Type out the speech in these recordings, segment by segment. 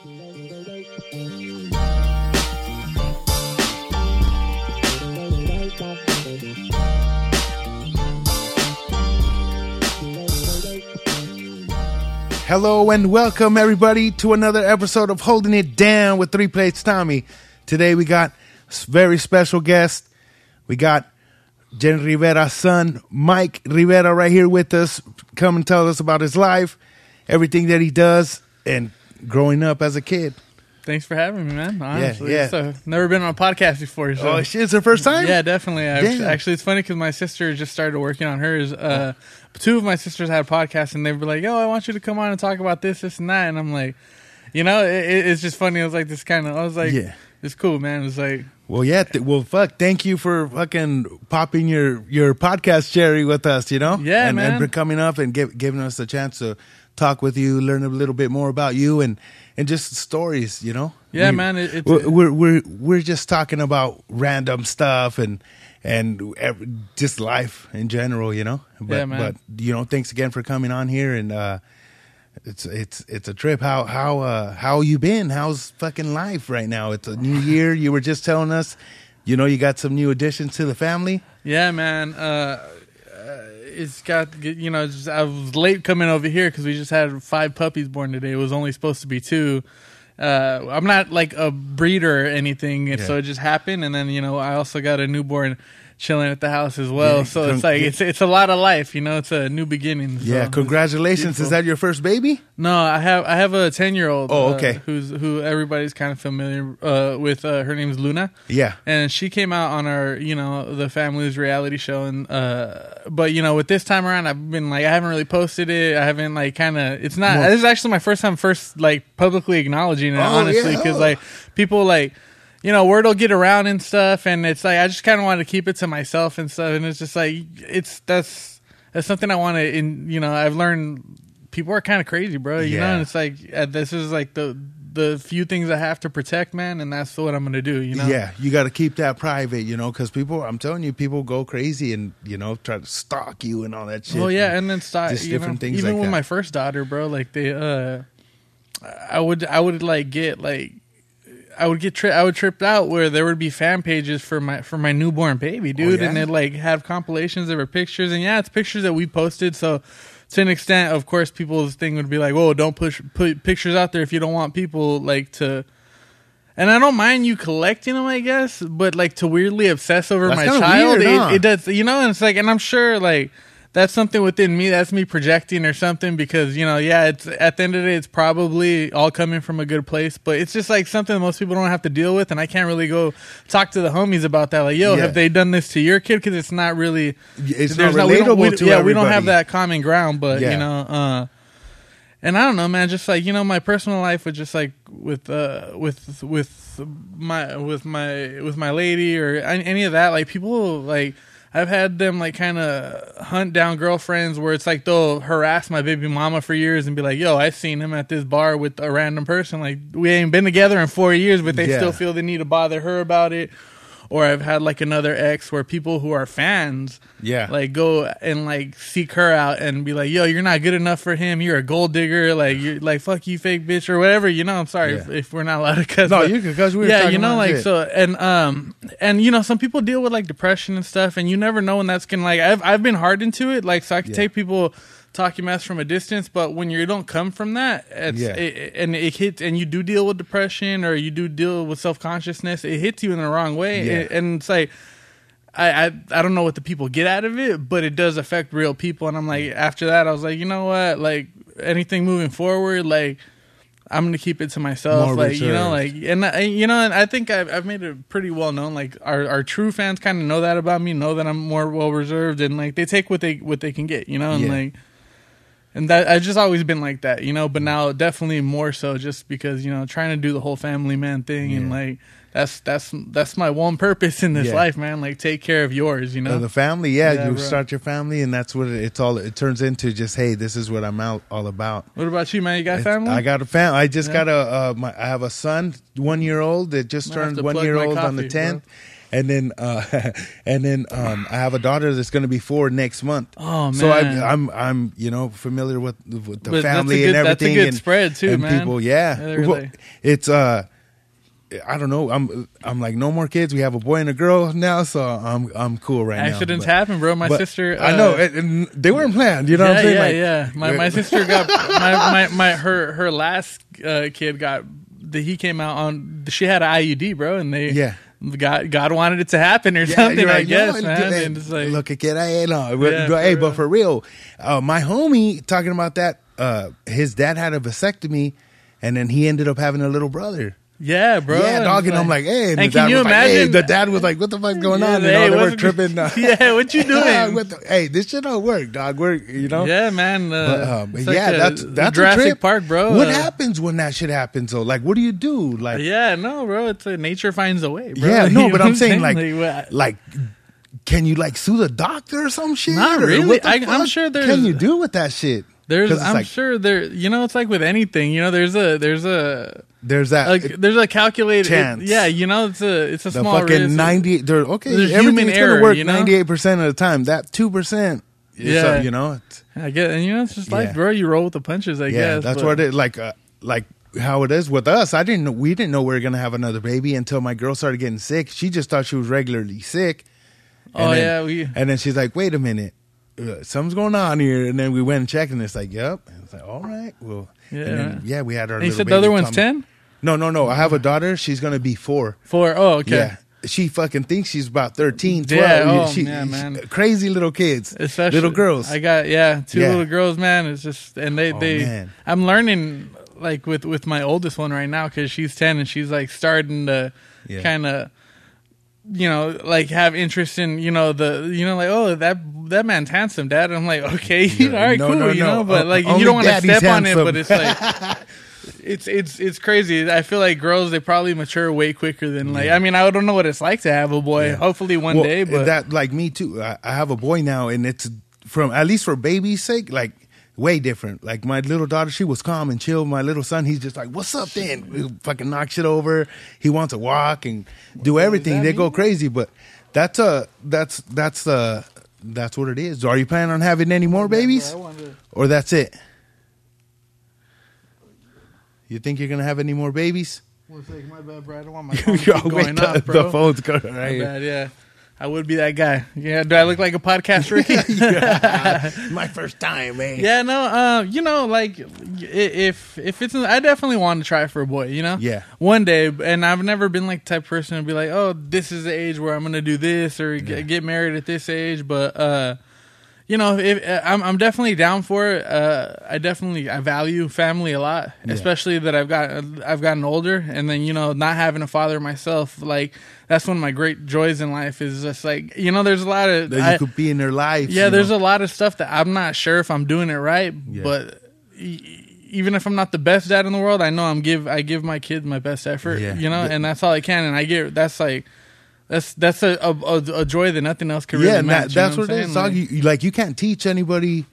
Hello and welcome everybody to another episode of Holding It Down with Three Plates Tommy. Today we got very special guest. We got Jen Rivera's son, Mike Rivera, right here with us. Come and tell us about his life, everything that he does, and growing up as a kid. Thanks for having me, man. Honestly, yeah. So, never been on a podcast before. So. Oh shit, it's the first time? Yeah, definitely. Damn. Actually, it's funny because my sister just started working on hers. Uh, Two of my sisters had podcasts, and they were like, "Yo, I want you to come on and talk about this, this, and that." And I'm like, you know, it, it- it's just funny. I was like this kind of. I was like, Yeah. it's cool, man. It's like, Well, yeah. Th- well, fuck. Thank you for fucking popping your your podcast cherry with us. You know, Yeah, and, man. and for coming up and give, giving us a chance to talk with you, learn a little bit more about you, and and just stories. You know. Yeah, We- man, it- it's- we're, we're we're we're just talking about random stuff and and ev- just life in general. You know. But, Yeah, man. But you know, thanks again for coming on here and. uh it's it's it's a trip. How how uh how you been? How's fucking life right now? It's a new year. You were just telling us, you know, you got some new additions to the family. yeah, man. Uh, it's got you know. Just, I was late coming over here because we just had five puppies born today. It was only supposed to be two. Uh, I'm not like a breeder or anything, and so it just happened. And then you know, I also got a newborn chilling at the house as well. Yeah, so con- it's like it's it's a lot of life. You know, it's a new beginning. so yeah, congratulations. Is that your first baby? No, I have I have a ten year old. Oh, okay. who's who everybody's kind of familiar uh, with. Uh, her name's Luna Yeah. and she came out on our you know the family's reality show and uh but you know with this time around i've been like i haven't really posted it i haven't like kind of it's not More- this is actually my first time first like publicly acknowledging it Oh, honestly yeah. because Oh. like people like you know word will get around and stuff and it's like i just kind of want to keep it to myself and stuff and it's just like it's that's that's something i want to in you know i've learned people are kind of crazy bro you know and it's like uh, this is like the the few things i have to protect man and that's what i'm gonna do you know Yeah, you got to keep that private, you know, because people, I'm telling you, people go crazy and, you know, try to stalk you and all that shit. Well, yeah, and then start Just different know, things Even like with that. my first daughter, bro, like they, uh, I would, I would like get like, I would get, tri- I would trip out where there would be fan pages for my for my newborn baby, oh, dude, Oh, yeah? and they'd like have compilations of her pictures, and yeah, it's pictures that we posted, so. To an extent, of course, people's thing would be like, "Whoa, don't push put pictures out there if you don't want people like to." And I don't mind you collecting them, I guess, but like to weirdly obsess over That's my child, weird, huh? it, it does, you know. And it's like, and I'm sure like that's something within me. That's me projecting or something because you know, yeah, it's at the end of the day, it's probably all coming from a good place, but it's just like something most people don't have to deal with, and I can't really go talk to the homies about that. Like, yo, Yeah. have they done this to your kid? Because it's not really, It's not we don't- relatable we- to yeah, we don't have that common ground, but Yeah. you know, uh, and I don't know, man. Just like you know, my personal life with just like with uh with with my with my with my lady or any of that. Like people like I've had them like kind of hunt down girlfriends where it's like they'll harass my baby mama for years and be like, "Yo, I've seen him at this bar with a random person. Like we ain't been together in four years, but they Yeah. still feel the need to bother her about it." Or I've had like another ex where people who are fans Yeah. like go and like seek her out and be like, "Yo, you're not good enough for him. You're a gold digger. Like you're like fuck you, fake bitch, or whatever." You know, I'm sorry if, Yeah. if we're not allowed to cuss. No, you can cuss. We were yeah, you know, like shit. so, and um, and you know, some people deal with like depression and stuff, and you never know when that's gonna like. I've I've been hardened to it, like so I can Yeah. take people talking mess from a distance, but when you don't come from that, it's, Yeah. it, and it hits, and you do deal with depression or you do deal with self consciousness, it hits you in the wrong way, Yeah. and, and it's like. I, I I don't know what the people get out of it, but it does affect real people. And I'm like, mm. after that, I was like, you know what? Like anything moving forward, like I'm gonna keep it to myself. More like you know, like and uh, I, you know, and I think I've, I've made it pretty well known. Like our our true fans kind of know that about me, know that I'm more well reserved, and like they take what they what they can get. You know, and Yeah. like. And that I've just always been like that, you know. But now definitely more so, just because you know, trying to do the whole family man thing, and like that's that's that's my one purpose in this Yeah. life, man. Like take care of yours, you know. Uh, the family, yeah, Yeah, you bro. start your family, and that's what it, it's all. It turns into just, hey, this is what I'm out all about. what about you, man? You got It's- family? I got a family. I just Yeah. got a. Uh, my, I have a son, one year old that just turned one year old on the coffee, tenth, and then uh, and then um, I have a daughter that's going to be four next month. Oh, man! So I, man. I'm I'm you know familiar with with the But family good- and that's a everything. good and, spread, too, and man. People, yeah. Yeah, Well, it's uh. I don't know. I'm I'm like no more kids. We have a boy and a girl now, so I'm I'm cool right now. Accidents happen, bro. My sister. I know, uh, and, and they weren't planned. You know yeah, what I'm saying? yeah, Like, yeah. My my sister got my, my my her her last uh, kid got the, he came out on she had an IUD, bro, and they Yeah. God God wanted it to happen or Yeah, something. you're I guess, no, man. And it's like, look at kid, I no, but, Yeah, hey, but real. for real, uh, my homie talking about that. Uh, his dad had a vasectomy, and then he ended up having a little brother. Yeah, bro. yeah, dog, it's and I'm like- hey, and, and can you was like, hey, imagine- the dad was like, what the fuck's going Yeah, on? You hey, know, they were tripping. Uh, yeah, what you doing? what the- hey, this shit don't work, dog. We're you know. Yeah, man. Uh, But, um, yeah, like a- that's that's a Jurassic trip. Park, bro. What Uh, happens when that shit happens? though? like, what do you do? Like, Yeah, no, bro. It's a nature finds a way, bro. Yeah, no, but I'm saying like, like, can you like sue the doctor or some shit? Not really. I- I'm sure there's- Can you do with that shit? There's, I'm like, sure there. You know, it's like with anything. You know, there's a there's a there's that like there's a calculated. Chance. yeah, you know, it's a it's a the small fucking risk. ninety. There, okay, There's everything's human gonna work ninety eight percent of the time. That two percent, Yeah. you know, it's- I get, and you know, it's just life, Yeah. bro. You roll with the punches, I yeah, guess. that's but- what it like. Uh, like how it is with us. I didn't know we didn't know we were gonna have another baby until my girl started getting sick. She just thought she was regularly sick. Oh then, yeah, we. And then she's like, "Wait a minute, uh, Uh, something's going on here." And then we went and checked, and it's like, "Yep." And it's like, "All right, well." Yeah. And then, yeah, we had our. And you said the other one's ten. No, no, no. I have a daughter. She's gonna be four. Four. Oh, okay. Yeah. She fucking thinks she's about 13, 12. Yeah, oh, she, yeah, she- man. crazy little kids. Especially little girls. I got yeah, two Yeah. little girls, man. It's just and they Oh, they. man. I'm learning like with with my oldest one right now because she's ten and she's like starting to Yeah. kind of. You know, like have interest in you know the you know like oh that that man's handsome, dad. I'm like okay, Yeah, all right, no, cool, no, you no. know, but like only you don't want to step on it, but it's like it's it's it's crazy. I feel like girls they probably mature way quicker than like I mean I don't know what it's like to have a boy. Yeah. Hopefully one Well, day, but that like me too. I, I have a boy now, and it's from at least for baby's sake, like way different. Like my little daughter, she was calm and chill. My little son, he's just like, "What's up?" Then He'll fucking knock shit over. He wants to walk and do everything. They go crazy, but that's a that's that's uh that's what it is. Are you planning on having any more babies, or that's it? You think you're gonna have any more babies? One second, my bad, bro. I don't want my phone going the, bro. the phone's going My right here. bad, yeah. I would be that guy. Yeah, do I look like a podcast Ricky? My first time, man. yeah, no. Uh, you know, like if if it's, I definitely want to try for a boy. You know, Yeah. one day. And I've never been like the type of person to be like, oh, this is the age where I'm gonna do this or Yeah. get married at this age. But uh, you know, if uh, I'm, I'm definitely down for it. Uh, I definitely I value family a lot, Yeah. especially that I've got I've gotten older, and then you know, not having a father myself, like that's one of my great joys in life. Is just like you know, there's a lot of that you I- could be in their life. yeah, there's know? a lot of stuff that I'm not sure if I'm doing it right, Yeah. but e- even if I'm not the best dad in the world, I know I'm give I give my kids my best effort, Yeah. you know, and that's all I can, and I get that's like that's that's a a, a, joy that nothing else can yeah, really match. that, you know that's what, I'm it is. Like- you, you- like you can't teach anybody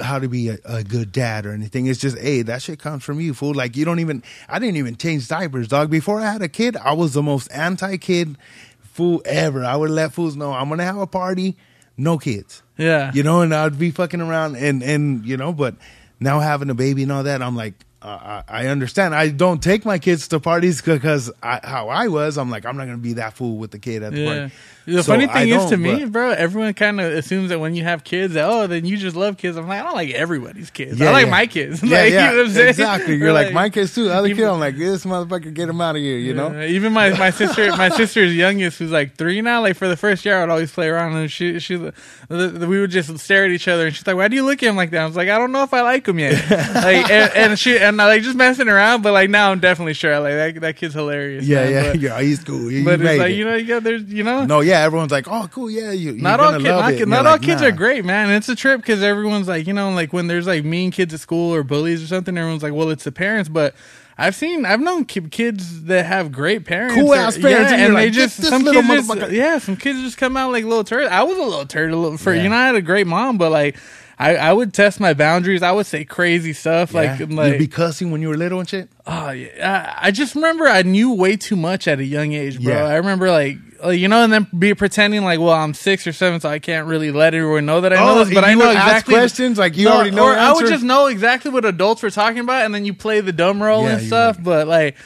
how to be a, a good dad or anything. It's just, hey, that shit comes from you, fool. Like you don't even. I didn't even change diapers, dog. Before I had a kid, I was the most anti-kid fool ever. I would let fools know I'm gonna have a party, no kids. yeah, you know, and I'd be fucking around and and you know, but now having a baby and all that, I'm like, uh, I I understand. I don't take my kids to parties because I, how I was. I'm like, I'm not gonna be that fool with the kid at the Yeah. party. The So funny I thing is to me, bro, everyone kind of assumes that when you have kids, that oh, then you just love kids. I'm like, I don't like everybody's kids. I like yeah. my kids. Yeah, like, yeah, you know what I'm saying? exactly. You're Or like, my kids too. Other even- kid, I'm like, this motherfucker, get him out of here. You know? Even my, my sister, my sister's youngest, who's like three now. Like for the first year, I would always play around, and she, she, the, the, we would just stare at each other, and she's like, "Why do you look at him like that?" I was like, "I don't know if I like him yet." like, and, and she, and I like just messing around, but like now I'm definitely sure. Like that, that kid's hilarious. Yeah, man, yeah, But, yeah. He's cool. You, but it's like it. you know, you got there's, you know, no, yeah. Everyone's like, oh, cool. Yeah, you. Not all kids, not, kid- not you're all like, kids nah. are great, man. It's a trip because everyone's like, you know, like when there's like mean kids at school or bullies or something, everyone's like, well, it's the parents, but. I've seen, I've known kids that have great parents, Cool ass parents, and yeah, and they like, just this- this some kids just, yeah, some kids just come out like little turds. I was a little turd, a little for Yeah. you know, I had a great mom, but like, I, I would test my boundaries. I would say crazy stuff, like, Yeah. like, You'd be cussing when you were little and shit. Oh yeah, I I just remember I knew way too much at a young age, bro. Yeah. I remember like like, you know, and then be pretending like, well, I'm six or seven, so I can't really let everyone know that I Oh, know this, but you I know exactly questions, like, you already know Or I would just know exactly what adults were talking about, and then you play the dumb role Yeah, and stuff. would. But like,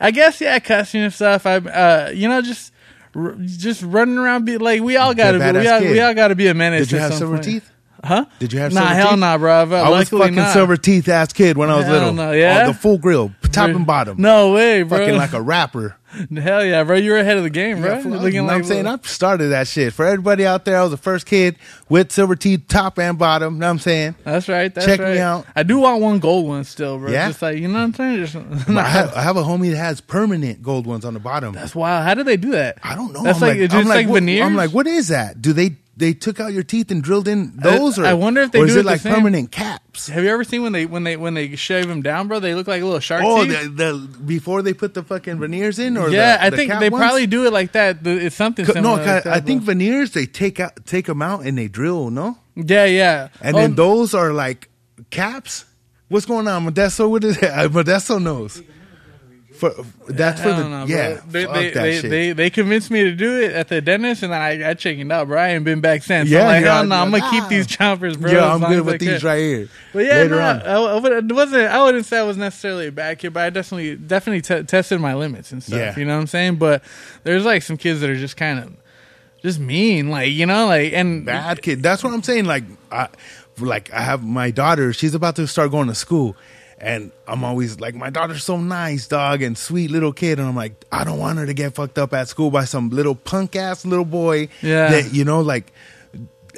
I guess yeah, cussing and stuff. I, uh, you know, just. r- Just running around, be like we all gotta be, we all, kid. we all gotta be a menace. Did you have silver point. teeth? Huh? Did you have Nah, silver hell teeth? nah, bro. I was fucking not. silver teeth ass kid when I was Hell little. no, yeah? Oh, the full grill, top and bottom. No way, bro. fucking like a rapper. Hell yeah, bro. You're ahead of the game, bro. Yeah, fool, You're I- looking you know like what I'm saying I started that shit for everybody out there. I was the first kid with silver teeth, top and bottom. You Know what I'm saying? That's right. That's Check me out. I do want one gold one still, bro. Yeah? Just like you know what I'm saying. Just, I have, I have a homie that has permanent gold ones on the bottom. that's wild. How do they do that? I don't know. That's I'm like, it's I'm just like, veneers. I'm like, what is that? Do they they took out your teeth and drilled in those, or I wonder if they or is do it it the like same. permanent caps? Have you ever seen when they when they when they shave them down, bro? They look like little shark Oh, teeth. the, the before they put the fucking veneers in, or yeah, the, I the think they ones? probably do it like that. It's something similar. No, like I, that, I think veneers they take out take them out and they drill. No, Yeah, yeah. and Oh, then those are like caps. What's going on, Modesto? What is it? Modesto knows. For that's for the know, yeah. They, they, they, they they convinced me to do it at the dentist, and then I, I chickened out, bro. I ain't been back since. Yeah, I'm like, yeah, hell no, I'm gonna keep these chompers, bro. yeah, I'm good with these right here. But yeah, Later no, on. I, I it wasn't. I wouldn't say I was necessarily a bad kid, but I definitely definitely t- tested my limits and stuff. Yeah. You know what I'm saying? But there's like some kids that are just kind of just mean, like you know, like and bad kid. That's what I'm saying. Like, I, like I have my daughter. She's about to start going to school, and I'm always like, my daughter's so nice, dog, and sweet little kid. And I'm like, I don't want her to get fucked up at school by some little punk ass little boy. Yeah. that you know, like.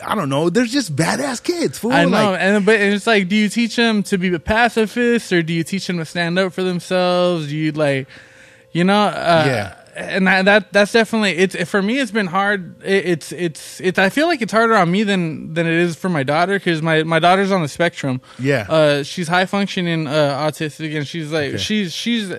I don't know. There's just badass kids. Fool. I know, Like, and but it's like, do you teach them to be pacifists or do you teach them to stand up for themselves? Do you like, you know, uh, Yeah. And that, that that's definitely it's for me. It's been hard. It, it's it's it's. I feel like it's harder on me than than it is for my daughter because my my daughter's on the spectrum. Yeah. uh, she's high functioning uh, autistic, and she's like Okay. she's she's.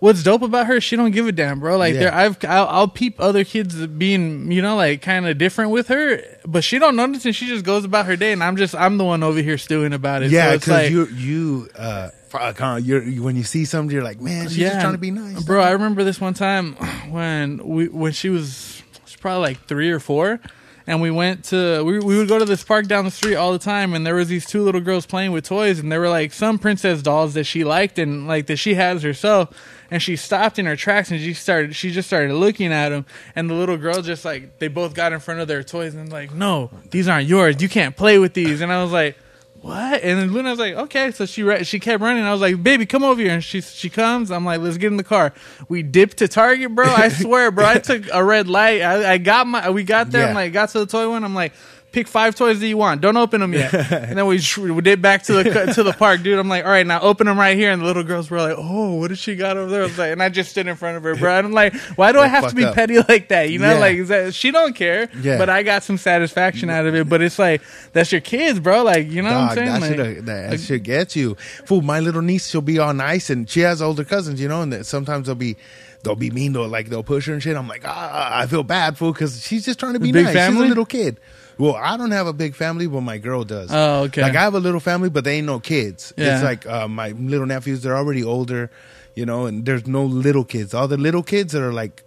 What's dope about her? She don't give a damn, bro. Like Yeah. there, I've I'll, I'll peep other kids being, you know, like kind of different with her, but she don't notice, and she just goes about her day, and I'm just I'm the one over here stewing about it. yeah, so it's like, you you uh, fuck, huh, you're you- when you see something, you're like, man, she's just trying to be nice, bro. I remember this one time when we when she was she's probably like three or four, and we went to we we would go to this park down the street all the time, and there was these two little girls playing with toys, and they were like some princess dolls that she liked and like that she has herself. And she stopped in her tracks and she started. She just started looking at them, and the little girl just like they both got in front of their toys and like, no, these aren't yours. You can't play with these. And I was like, what? And then Luna was like, okay. So she ra- she kept running. I was like, baby, come over here. And she she comes. I'm like, let's get in the car. We dipped to Target, bro. I swear, bro. I took a red light. I, I got my. We got there. I'm like, got to the toy one. I'm like. Pick five toys that you want. Don't open them yet. and then we, sh- we did back to the to the park, dude. I'm like, all right, now open them right here. And the little girls were like, oh, what did she got over there? I was like, and I just stood in front of her, bro. And I'm like, why do I have to be up. petty like that? You know, Yeah. like is that, she don't care, Yeah. but I got some satisfaction out of it. But it's like that's your kids, bro. Like you know what I'm saying? that, Like- should, that, that should get you. Fool, my little niece, she'll be all nice, and she has older cousins, you know, and that sometimes they'll be they'll be mean, they'll like they'll push her and shit. I'm like, ah, I feel bad, fool, because she's just trying to be nice. She's family? a little kid. Well, I don't have a big family, but my girl does. Oh, okay. Like I have a little family, but they ain't no kids. Yeah. It's like uh, my little nephews; they're already older, you know, and there's no little kids. All the little kids that are like,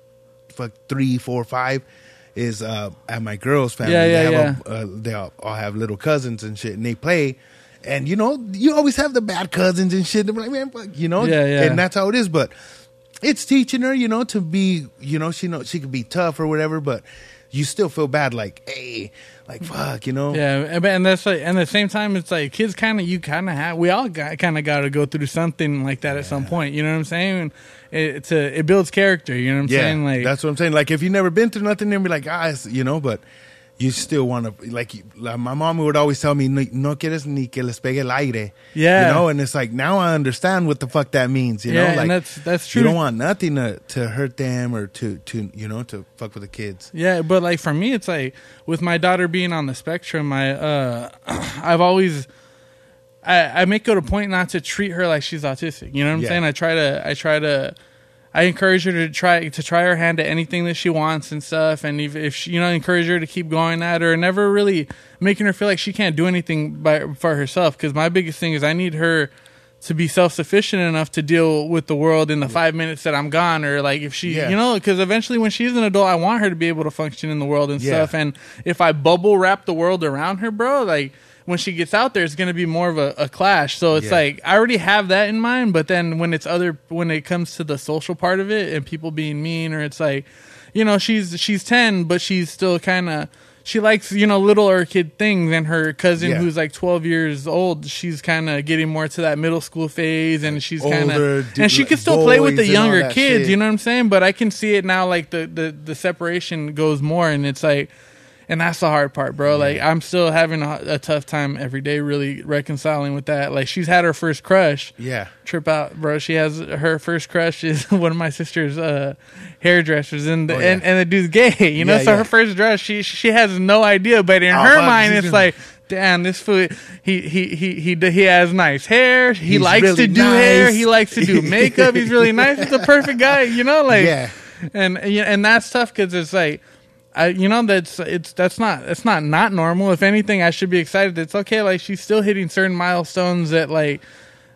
fuck, three, four, five, is uh, at my girl's family. Yeah, they yeah, A, uh, they all, all have little cousins and shit, and they play. And you know, you always have the bad cousins and shit. They're like, man, fuck, you know, Yeah, yeah. and that's how it is. But it's teaching her, you know, to be, you know, she know she could be tough or whatever, but you still feel bad, like, hey, like fuck, you know, Yeah, and- that's like, and at the same time, it's like kids kind of, you kind of have, we all got kind of got to go through something like that at some point. You know what I'm saying? And it, it's a, it builds character. You know what I'm yeah, saying? Like, that's what I'm saying. Like if you've never been through nothing, then be like, ah, you know, but you still want to, like, like, my mom would always tell me, no, quieres ni que les pegue el aire. Yeah. you know, and it's like now I understand what the fuck that means. You Yeah, know, and like that's- that's You don't want nothing to to hurt them or to to you know to fuck with the kids. Yeah, but like for me, it's like with my daughter being on the spectrum, I uh, I've always I, I make it a point not to treat her like she's autistic. You know what I'm Yeah. saying? I try to I try to I encourage her to try to try her hand at anything that she wants and stuff, and if, if she, you know encourage her to keep going at her, never really making her feel like she can't do anything by for herself. Because my biggest thing is I need her to be self sufficient enough to deal with the world in the five minutes that I'm gone, or like if she, Yeah. you know, because eventually when she's an adult, I want her to be able to function in the world and Yeah. stuff. And if I bubble wrap the world around her, bro, like when she gets out there, it's going to be more of a, a clash. So it's Yeah. like I already have that in mind, but then when it's other, when it comes to the social part of it and people being mean, or it's like, you know, she's she's ten, but she's still kind of. She likes, you know, little or kid things, and her cousin, Yeah. who's like twelve years old, she's kind of getting more to that middle school phase, and she's kind of, and she can still play with the boys and all younger kids, shit. you know what I'm saying? But I can see it now, like the the the separation goes more, and it's like, and that's the hard part, bro. Like I'm still having a, a tough time every day, really reconciling with that. Like she's had her first crush, Yeah. trip out, bro. She has her first crush is one of my sister's uh, hairdressers, and the, Oh, yeah. and and the dude's gay, you know. Yeah, so yeah. her first dress, she she has no idea, but in Oh, her mind, it's like. Damn, this food. He he he he he has nice hair. He He's likes really to do hair. He likes to do makeup. He's really nice. He's a perfect guy, you know. Like, Yeah. and and that's tough because it's like, I you know that's it's that's not it's not not normal. If anything, I should be excited. It's okay. Like she's still hitting certain milestones that like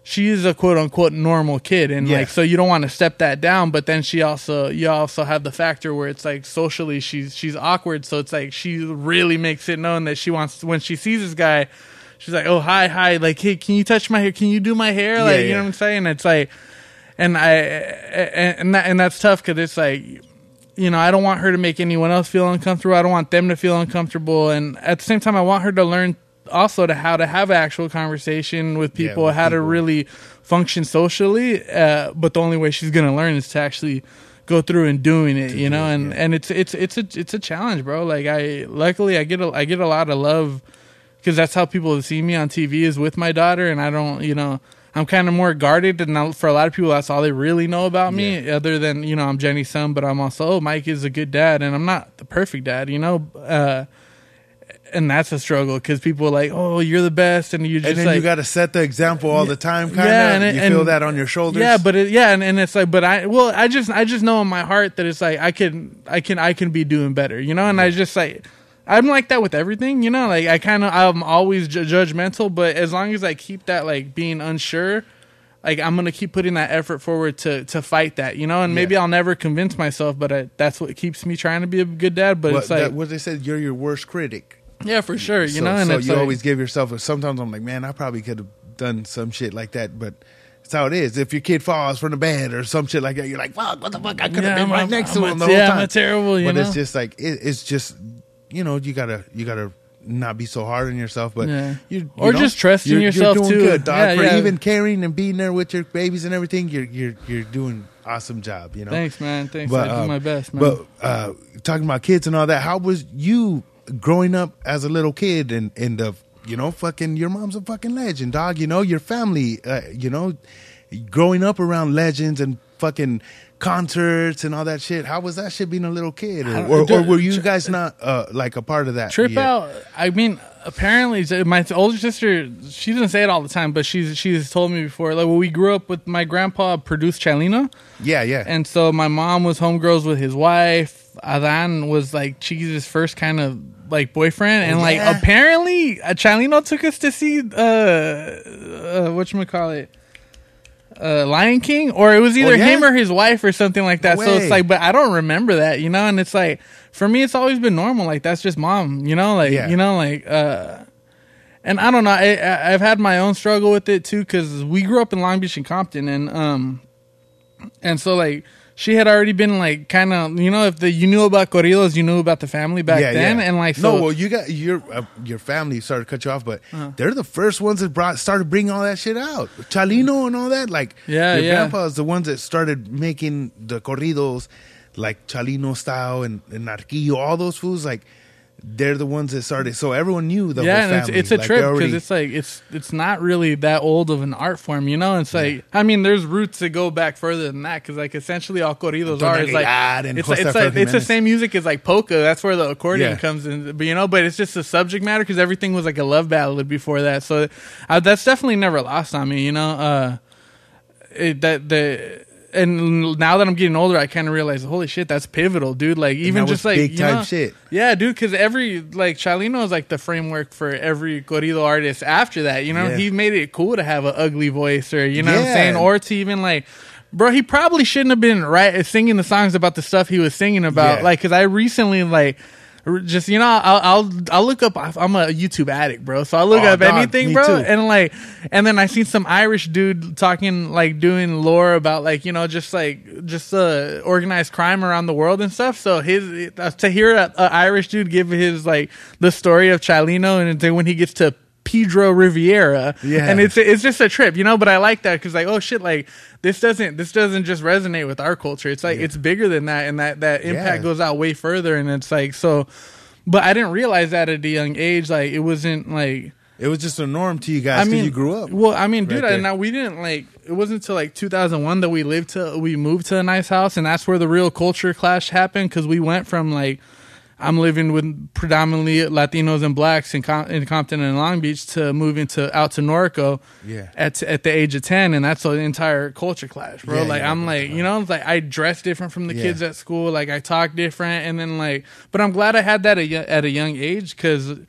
she is a quote unquote normal kid, and Yeah. like so you don't want to step that down. But then she also you also have the factor where it's like socially she's she's awkward. So it's like she really makes it known that she wants when she sees this guy. She's like, oh hi hi, like hey, can you touch my hair? Can you do my hair? Like Yeah, you know what I'm saying? It's like, and I and and, that, and that's tough because it's like you know, I don't want her to make anyone else feel uncomfortable. I don't want them to feel uncomfortable. And at the same time, I want her to learn also to how to have an actual conversation with Yeah, people, with how to really function socially. Uh, but the only way she's going to learn is to actually go through and doing it, you know. And yeah. and it's it's it's a it's a challenge, bro. Like I luckily I get a, I get a lot of love because that's how people see me on TV is with my daughter, and I don't, you know. I'm kind of more guarded, and for a lot of people, that's all they really know about me. Other than you know, I'm Jenni's son, but I'm also oh, Mike is a good dad, and I'm not the perfect dad, you know. Uh, and that's a struggle because people are like, "Oh, you're the best," and you just And then like, you got to set the example all the time, kind of. Yeah, and you feel that on your shoulders. yeah, but it, yeah, and, and it's like, but I well, I just I just know in my heart that it's like I can I can I can be doing better, you know, and I just like I'm like that with everything, you know, like I kind of I'm always ju- judgmental, but as long as I keep that like being unsure, like I'm gonna keep putting that effort forward to to fight that, you know, and maybe Yeah. I'll never convince myself, but I, that's what keeps me trying to be a good dad. But what, it's like, that, what they said, you're your worst critic. yeah, for sure, you so, know, and so it's you like, always give yourself. A, sometimes I'm like, man, I probably could have done some shit like that, but. That's how it is. If your kid falls from the bed or some shit like that, you're like, "Fuck! What the fuck? I could have Yeah, been I'm right a- next I'm to a- him the yeah, whole I'm time." a terrible, you know. but know? it's just like it, it's just you know you gotta you gotta not be so hard on yourself, but Yeah. you, you Or know, just trusting you're, yourself, you're doing too. Good, dog. Yeah, For yeah. even caring and being there with your babies and everything, you're you're you're doing awesome job. You know. thanks, man, thanks, But, I do um, my best, man. But uh, talking about kids and all that, how was you growing up as a little kid and and the you know fucking your mom's a fucking legend, dog. You know your family, uh, you know, growing up around legends and fucking concerts and all that shit. How was that shit being a little kid, or, or, or were you guys not uh, like a part of that? trip yet? out i mean apparently my older sister she doesn't say it all the time but she's she's told me before like when we grew up with my grandpa produced chalino Yeah, yeah. and so my mom was homegirls with his wife adan was like Chiquis's first kind of like boyfriend and like apparently uh, chalino took us to see uh uh whatchamacallit uh, Lion King, or it was either Oh, yeah? him or his wife or something like that. No so it's like, but I don't remember that, you know. And it's like, for me, it's always been normal. Like that's just mom, you know. Like Yeah. you know, like, uh, and I don't know. I, I I've had my own struggle with it too because we grew up in Long Beach and Compton, and um, and so like she had already been like kind of you know if the you knew about corridos, you knew about the family back yeah, then, yeah. and like so no, well, you got your uh, your family started to cut you off, but Uh-huh. they're the first ones that brought started bringing all that shit out. Chalino and all that, like Yeah, your yeah. grandpa's the ones that started making the corridos like Chalino style and, and Narquillo, all those foods like. They're the ones that started, so everyone knew the yeah, whole family. it's, it's a Like, trip because it's like it's it's not really that old of an art form, you know. It's like I mean, there's roots that go back further than that because like essentially all corridos are is like and it's like, it's like it's the same music as like polka. That's where the accordion Yeah. comes in, but you know, but it's just the subject matter because everything was like a love ballad before that. So uh, that's definitely never lost on me, you know. Uh, it, that the and now that I'm getting older, I kind of realize, holy shit, that's pivotal, dude. Like even just like big time know- shit. Yeah, dude, because every like Chalino is like the framework for every corrido artist after that. You know, Yeah. he made it cool to have an ugly voice, or you know what I'm saying, or to even like. Bro, he probably shouldn't have been right singing the songs about the stuff he was singing about. Yeah. Like, cause I recently like just you know I'll I'll, I'll look up. I'm a YouTube addict, bro. So I look Oh, up dog, anything, bro, too. and like, and then I seen some Irish dude talking like doing lore about like you know just like just uh organized crime around the world and stuff. So his to hear a, a Irish dude give his like the story of Chalino and then when he gets to Pedro Rivera, Yeah. and it's it's just a trip, you know. But I like that because like oh shit, like this doesn't this doesn't just resonate with our culture. It's like it's bigger than that, and that that impact Yeah. goes out way further. And it's like so, but I didn't realize that at a young age. Like it wasn't like. It was just a norm to you guys I mean, you grew up. Well, I mean, dude, right I, now we didn't like. It wasn't until like 2001 that we lived to we moved to a nice house, and that's where the real culture clash happened because we went from like I'm living with predominantly Latinos and blacks in, Com- in Compton and Long Beach to moving to out to Norco Yeah. at at the age of 10, and that's an entire culture clash, bro. Yeah, like yeah, I'm like, you know, like I dress different from the Yeah. kids at school, like I talk different, and then like, but I'm glad I had that at, at a young age because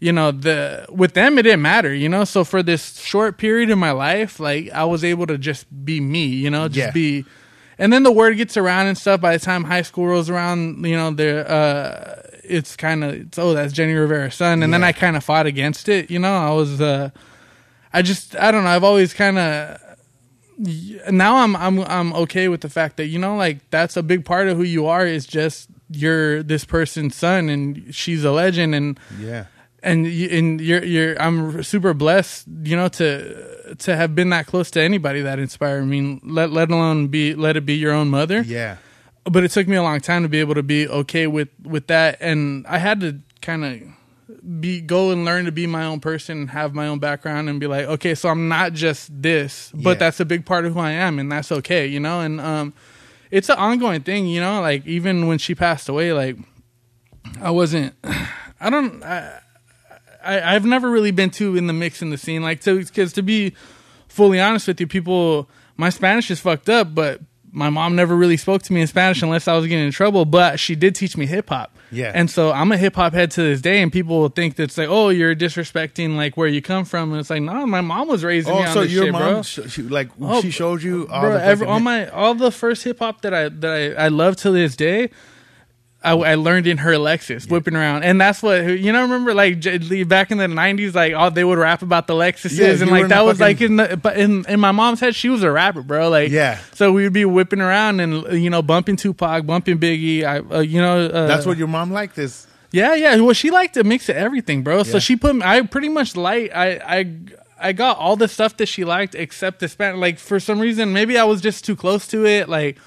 you know the with them it didn't matter you know so for this short period in my life like i was able to just be me you know just Yeah. be and then the word gets around and stuff by the time high school rolls around you know there uh it's kind of it's oh that's jenni rivera's son. And then i kind of fought against it you know? I was uh i just i don't know. I've always kind of now I'm I'm I'm okay with the fact that you know like that's a big part of who you are is just you're this person's son and she's a legend and Yeah. And you, and you're you're I'm super blessed, you know, to to have been that close to anybody that inspired me. Let let alone be let it be your own mother. Yeah. But it took me a long time to be able to be okay with with that, and I had to kind of be go and learn to be my own person, and have my own background, and be like, okay, so I'm not just this, but Yeah. that's a big part of who I am, and that's okay, you know. And um, it's an ongoing thing, you know. Like even when she passed away, like I wasn't. I don't. I, I I've never really been too in the mix in the scene. Like to because to be fully honest with you, people, my Spanish is fucked up, but my mom never really spoke to me in Spanish unless I was getting in trouble. But she did teach me hip hop. Yeah. And so I'm a hip hop head to this day, and people will think that's like, oh, you're disrespecting like where you come from, and it's like, no, my mom was raising oh, me Oh, on so this your shit, mom, bro. she, like, Oh, she showed you all bro, the every, all my all the first hip hop that I that I, I love to this day. I, I learned in her Lexus, whipping around, and that's what you know. Remember, like J- back in the '90s, like all they would rap about the Lexuses, Yeah, and like that was like in the but in in my mom's head, she was a rapper, bro. Like Yeah. so we would be whipping around and you know bumping Tupac, bumping Biggie. I uh, you know uh, That's what your mom liked this. yeah, yeah. Well, she liked to mix of everything, bro. So she put me. I pretty much like. I I I got all the stuff that she liked except the Spanish. Like for some reason, maybe I was just too close to it. Like.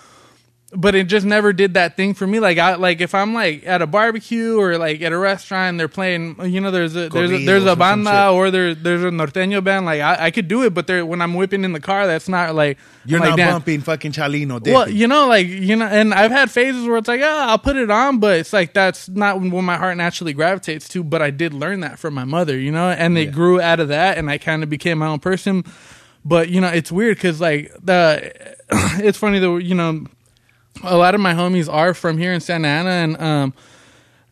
But it just never did that thing for me. Like I like if I'm like at a barbecue or like at a restaurant, and they're playing. You know, there's a there's a, there's a banda or there there's a norteño band. Like I, I could do it, but when I'm whipping in the car, that's not like You're like, not damn. bumping fucking Chalino. Well, you know, like you know, and I've had phases where it's like, oh, I'll put it on, but it's like that's not what my heart naturally gravitates to. But I did learn that from my mother, you know, and it Yeah. grew out of that, and I kind of became my own person. But you know, it's weird because like the, it's funny that you know, a lot of my homies are from here in Santa Ana, and um.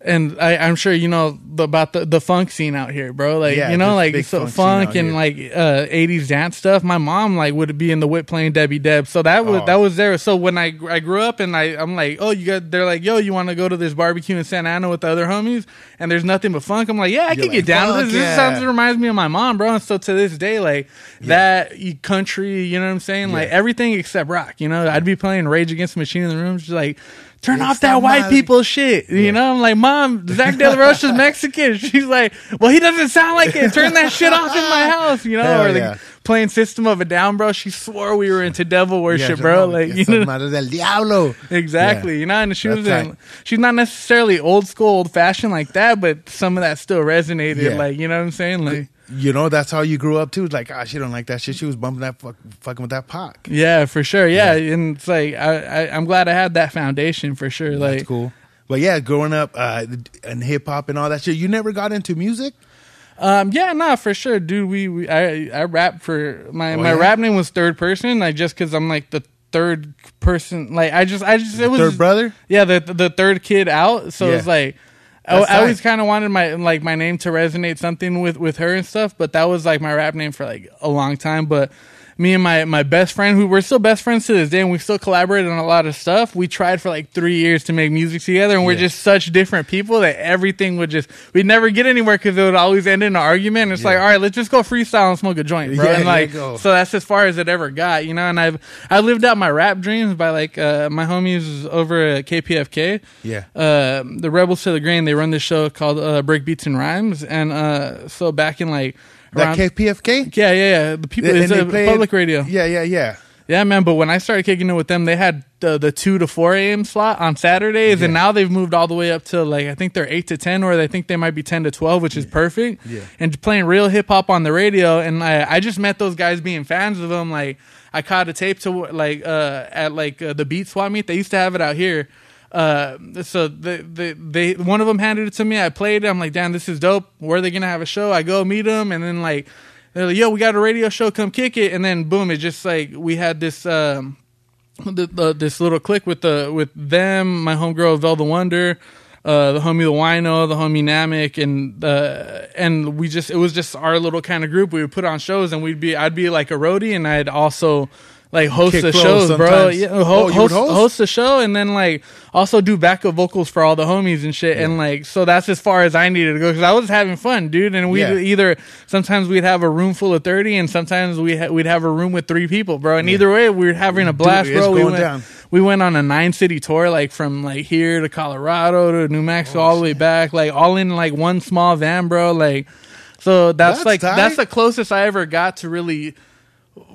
And I, I'm sure you know the, about the, the funk scene out here, bro. Like Yeah, you know, like so funk funk, and here. like uh 80s dance stuff. My mom like would be in the whip playing debbie deb. So that was Oh. that was there. So when i i grew up and i i'm like oh you got they're like yo you want to go to this barbecue in santa ana with the other homies? And there's nothing but funk. I'm like yeah i You're could like, get down with "Fuck this. This yeah." sounds reminds me of my mom bro. And so to this day like that e- country you know what i'm saying? Like everything except rock you know? I'd be playing rage against the machine in the room she's like Turn It's off that white people shit. You know, I'm like, Mom, Zach De La Rocha's Mexican. She's like, Well, he doesn't sound like it. Turn that shit off in my house, you know, Hell or like yeah. playing System of a Down, bro. She swore we were into devil worship, Yeah, bro. Like, you know, del diablo. exactly. Yeah. You know, and she That's was in, she's not necessarily old school, old fashioned like that, but some of that still resonated. Yeah. Like, you know what I'm saying? Like, You know, that's how you grew up too. Like, ah, she don't like that shit. She was bumping that fuck, fucking with that Pac. yeah, for sure. Yeah, and it's like I, I, I'm glad I had that foundation for sure. That's Like, cool. But yeah, growing up uh, and hip hop and all that shit, you never got into music. Um, yeah, nah, for sure, dude. We, we I I rap for my Oh, my yeah? rap name was third person. I just because I'm like the third person. Like I just, I just, it was Third brother. yeah, the the third kid out. So Yeah. it's like I, I always kind of wanted my like my name to resonate something with with her and stuff. But that was like my rap name for like a long time. But me and my my best friend, who we're still best friends to this day, and we still collaborate on a lot of stuff. We tried for like three years to make music together, and we're Yeah. just such different people that everything would just we'd never get anywhere because it would always end in an argument. It's like, all right, let's just go freestyle and smoke a joint, bro. Yeah, and like, so that's as far as it ever got, you know. And I've I lived out my rap dreams by like uh, my homies over at KPFK. Yeah. Uh, the Rebels to the Grain. They run this show called uh, Break Beats and Rhymes, and uh, so back in like That around KPFK. yeah, yeah, yeah. The people, And it's they a played- public radio. Yeah, yeah, yeah. Yeah, man. But when I started kicking it with them, they had the, the two to four a.m. slot on Saturdays, and now they've moved all the way up to like I think they're eight to ten, or they think they might be ten to twelve, which is perfect. Yeah. And playing real hip hop on the radio, and I I just met those guys being fans of them. Like I caught a tape to like uh at like uh, the Beat Swap meet. They used to have it out here. Uh, so they, they, they, one of them handed it to me. I played it. I'm like, damn, this is dope. Where are they gonna have a show? I go meet them, and then like, they're like, yo, we got a radio show. Come kick it. And then boom, it just like we had this um, the, the, this little click with the with them, my homegirl Vel the Wonder, uh, the homie the Wino, the homie Namek, and uh, and we just it was just our little kind of group. We would put on shows, and we'd be I'd be like a roadie, and I'd also like host the shows, bro. Yeah, Oh, ho- would host, host? host the show, and then like also do backup vocals for all the homies and shit. And like so that's as far as I needed to go because I was having fun, dude. And we Yeah. either sometimes we'd have a room full of thirty, and sometimes we ha- we'd have a room with three people, bro. And either way, we were having a blast, it's bro. We went, down. we went on a nine city tour, like from like here to Colorado to New Mexico, oh, all the way back, like all in like one small van, bro. Like, so that's, That's like tight. that's the closest I ever got to really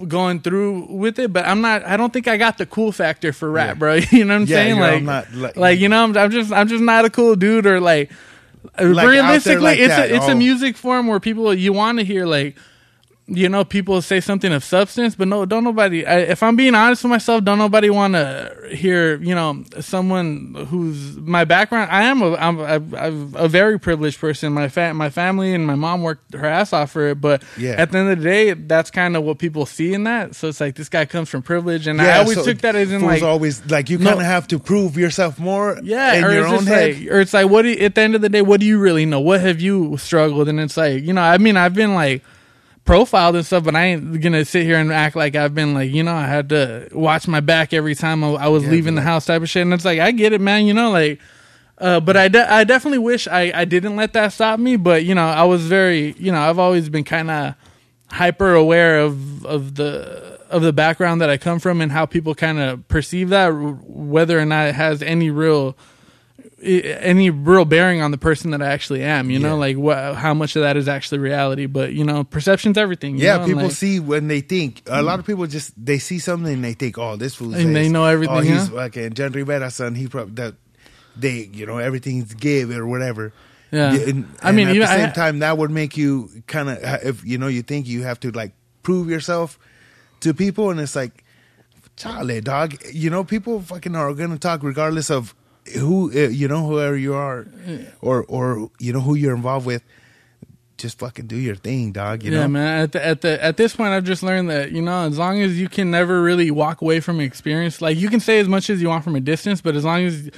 going through with it. But I'm not. I don't think I got the cool factor for rap, Yeah. bro. You know what I'm Yeah, saying? Like, I'm not, like- like you know, I'm, I'm just I'm just not a cool dude or like. there realistically, like it's that, a it's oh. a music form where people you want to hear like you know people say something of substance but no don't nobody I, if i'm being honest with myself don't nobody want to hear you know someone who's my background i am a i'm a, I'm a very privileged person my fa- my family and my mom worked her ass off for it but Yeah. at the end of the day that's kind of what people see in that so it's like this guy comes from privilege and i always so took that as in like always like you kind of have to prove yourself more. yeah, in your own head. like, or it's like, what do you, at the end of the day, what do you really know? What have you struggled? And it's like, you know, I mean, I've been like profiled and stuff, but I ain't gonna sit here and act like I've been like, you know, I had to watch my back every time I, I was Yeah, leaving the house, type of shit. And it's like, I get it, man. You know, like. Uh, but I, de- I definitely wish I, I didn't let that stop me. But you know, I was very you know I've always been kind of hyper aware of of the of the background that I come from and how people kind of perceive that, whether or not it has any real any real bearing on the person that I actually am. You know, like what how much of that is actually reality. But you know, perception's everything. you Yeah, know, people like- see when they think. A lot of mm. people just they see something and they think, "Oh, this fool." And they know everything, Oh, he's huh? like and Jenni Rivera's son. He probably that they you know everything's give or whatever. Yeah. and, I mean, at even the same ha- time, that would make you kind of if you know you think you have to like prove yourself to people, and it's like, Charlie, dog. You know, people fucking are gonna talk regardless of who uh, you know whoever you are, or or you know who you're involved with. Just fucking do your thing, dog. You yeah, know, man. At the, at the at this point, I've just learned that you know, as long as you can never really walk away from an experience, like you can say as much as you want from a distance, but as long as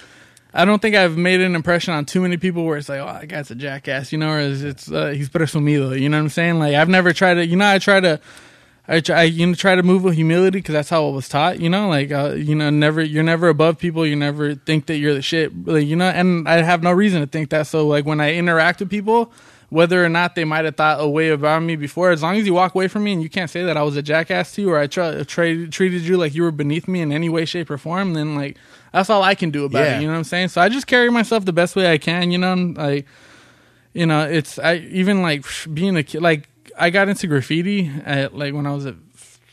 I don't think I've made an impression on too many people where it's like, oh, that guy's a jackass, you know, or is it's uh, he's presumido, you know what I'm saying? Like I've never tried to, you know, I try to. I try, I, you know, try to move with humility because that's how I was taught. You know, like uh, you know, never you're never above people. You never think that you're the shit. Like, you know, and I have no reason to think that. So like when I interact with people, whether or not they might have thought a way about me before, as long as you walk away from me and you can't say that I was a jackass to you or I tra- tra- treated you like you were beneath me in any way, shape, or form, then like that's all I can do about Yeah. it. You know what I'm saying? So I just carry myself the best way I can. You know, like you know, it's I even like being a kid. Like I got into graffiti at like when I was at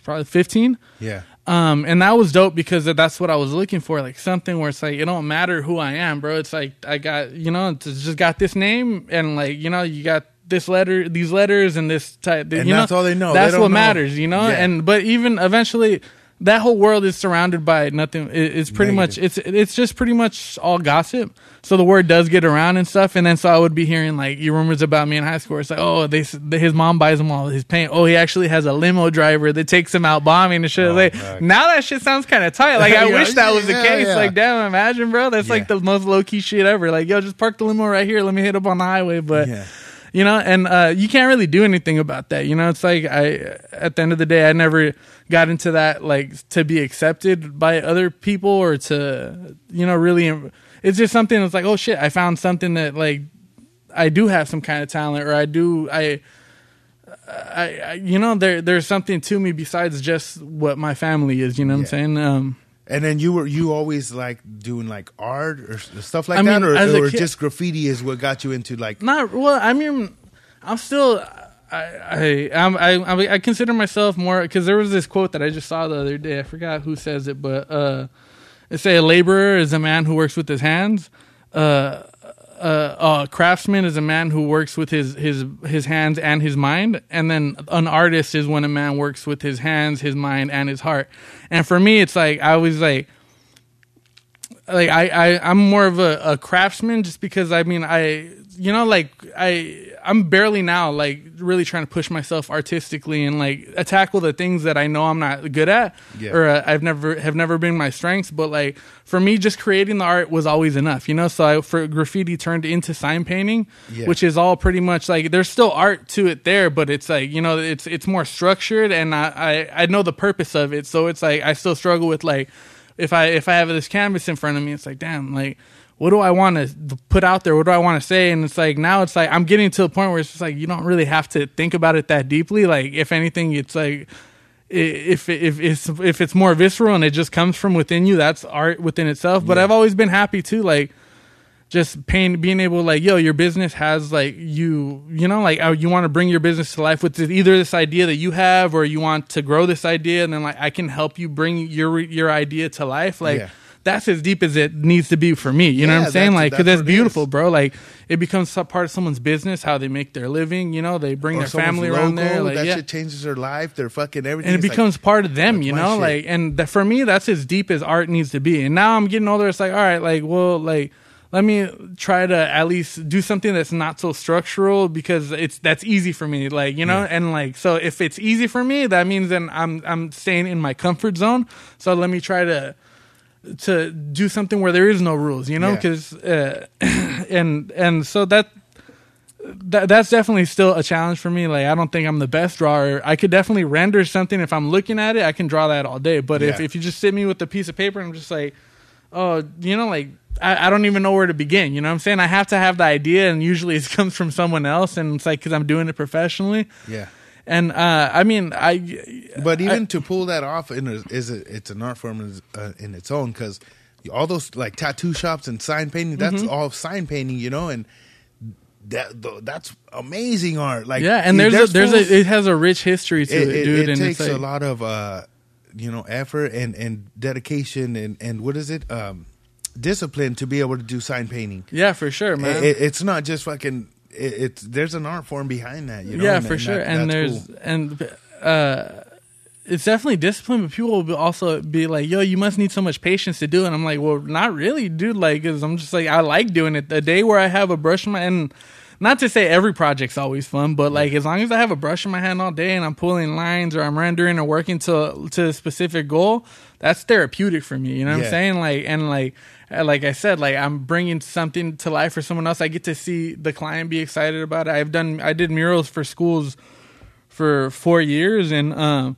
probably 15. yeah. Um, and that was dope because that's what I was looking for, like something where it's like it don't matter who I am, bro. It's like I got you know, it's just got this name and like you know, you got this letter, these letters, and this type. And you that's know, all they know. That's They what know. matters, you know. Yeah. And but even eventually, that whole world is surrounded by nothing. It, it's pretty Negative. much it's it's just pretty much all gossip. So the word does get around and stuff. And then so I would be hearing like you rumors about me in high school. It's like oh they his mom buys him all his paint. Oh he actually has a limo driver that takes him out bombing and shit. Oh, like fuck. now that shit sounds kind of tight. Like I Yeah, wish that was the yeah, case. yeah. Like damn, imagine bro. That's like the most low key shit ever. Like yo just park the limo right here. Let me hit up on the highway. But. You know and uh, you can't really do anything about that you know it's like i at the end of the day i never got into that like to be accepted by other people or to you know really it's just something that's like oh shit i found something that like i do have some kind of talent or i do i I, I you know there there's something to me besides just what my family is you know what Yeah. i'm saying um And then you were you always like doing like art or stuff like I that, mean, or, or kid- just graffiti is what got you into like Not well. I mean, I'm still. I I I'm, I I I consider myself more because there was this quote that I just saw the other day. I forgot who says it, but uh, it say a laborer is a man who works with his hands. Uh, uh, a craftsman is a man who works with his his his hands and his mind, and then an artist is when a man works with his hands, his mind, and his heart. And for me, it's like I was like like I, I I'm more of a, a craftsman just because I mean I you know like I I'm barely now like really trying to push myself artistically and like uh, tackle the things that I know I'm not good at Yeah. or uh, I've never have never been my strengths but like for me just creating the art was always enough you know so I for graffiti turned into sign painting Yeah. which is all pretty much like there's still art to it there but it's like you know it's it's more structured and I I, I know the purpose of it so it's like I still struggle with like if I if I have this canvas in front of me, it's like, damn, like, what do I want to put out there? What do I want to say? And it's like now it's like I'm getting to the point where it's just like you don't really have to think about it that deeply. Like if anything, it's like if if if it's if it's more visceral and it just comes from within you, that's art within itself. But Yeah. I've always been happy too, like just paying being able like yo your business has like you you know like uh, you want to bring your business to life with this, either this idea that you have or you want to grow this idea and then like I can help you bring your your idea to life like Yeah. That's as deep as it needs to be for me you know what I'm saying like because that's that's beautiful bro like it becomes part of someone's business how they make their living you know they bring or their family around there like that yeah shit changes their life, their fucking everything. and it It's like- becomes part of them, you know, like, and that for me, that's as deep as art needs to be. And now I'm getting older. It's like, all right, like, well, like, let me try to at least do something that's not so structural because it's that's easy for me, like, you know, Yeah. and like, so if it's easy for me, that means then I'm I'm staying in my comfort zone. So let me try to to do something where there is no rules, you know, Yeah. because uh, and and so that that that's definitely still a challenge for me. Like I don't think I'm the best drawer. I could definitely render something if I'm looking at it. I can draw that all day. But if if you just sit me with a piece of paper and I'm just like, oh, you know, like I, I don't even know where to begin. You know what I'm saying? I have to have the idea, and usually it comes from someone else, and it's like because I'm doing it professionally. yeah. And uh, I mean, I But even to pull that off in a, is a, it's an art form in, uh, in its own because all those like tattoo shops and sign painting that's Mm-hmm. all sign painting, you know, and that th- that's amazing art. Like yeah, and there's a, there's a it has a rich history to it, it, dude. it and takes it's a lot of uh, you know effort and and dedication and and what is it um, discipline to be able to do sign painting. yeah, for sure, man. It, it's not just fucking. It, it's there's an art form behind that. You know? yeah, and- for and sure. that- and there's cool. and uh, it's definitely discipline, but people will be also be like, "Yo, you must need so much patience to do it." And I'm like, "Well, not really, dude." Like, cause I'm just like, I like doing it. The day where I have a brush in my and not to say every project's always fun, but like as long as I have a brush in my hand all day and I'm pulling lines or I'm rendering or working to to a specific goal, that's therapeutic for me. You know what Yeah. I'm saying? Like and like like I said, like I'm bringing something to life for someone else. I get to see the client be excited about it. I've done I did murals for schools for four years and um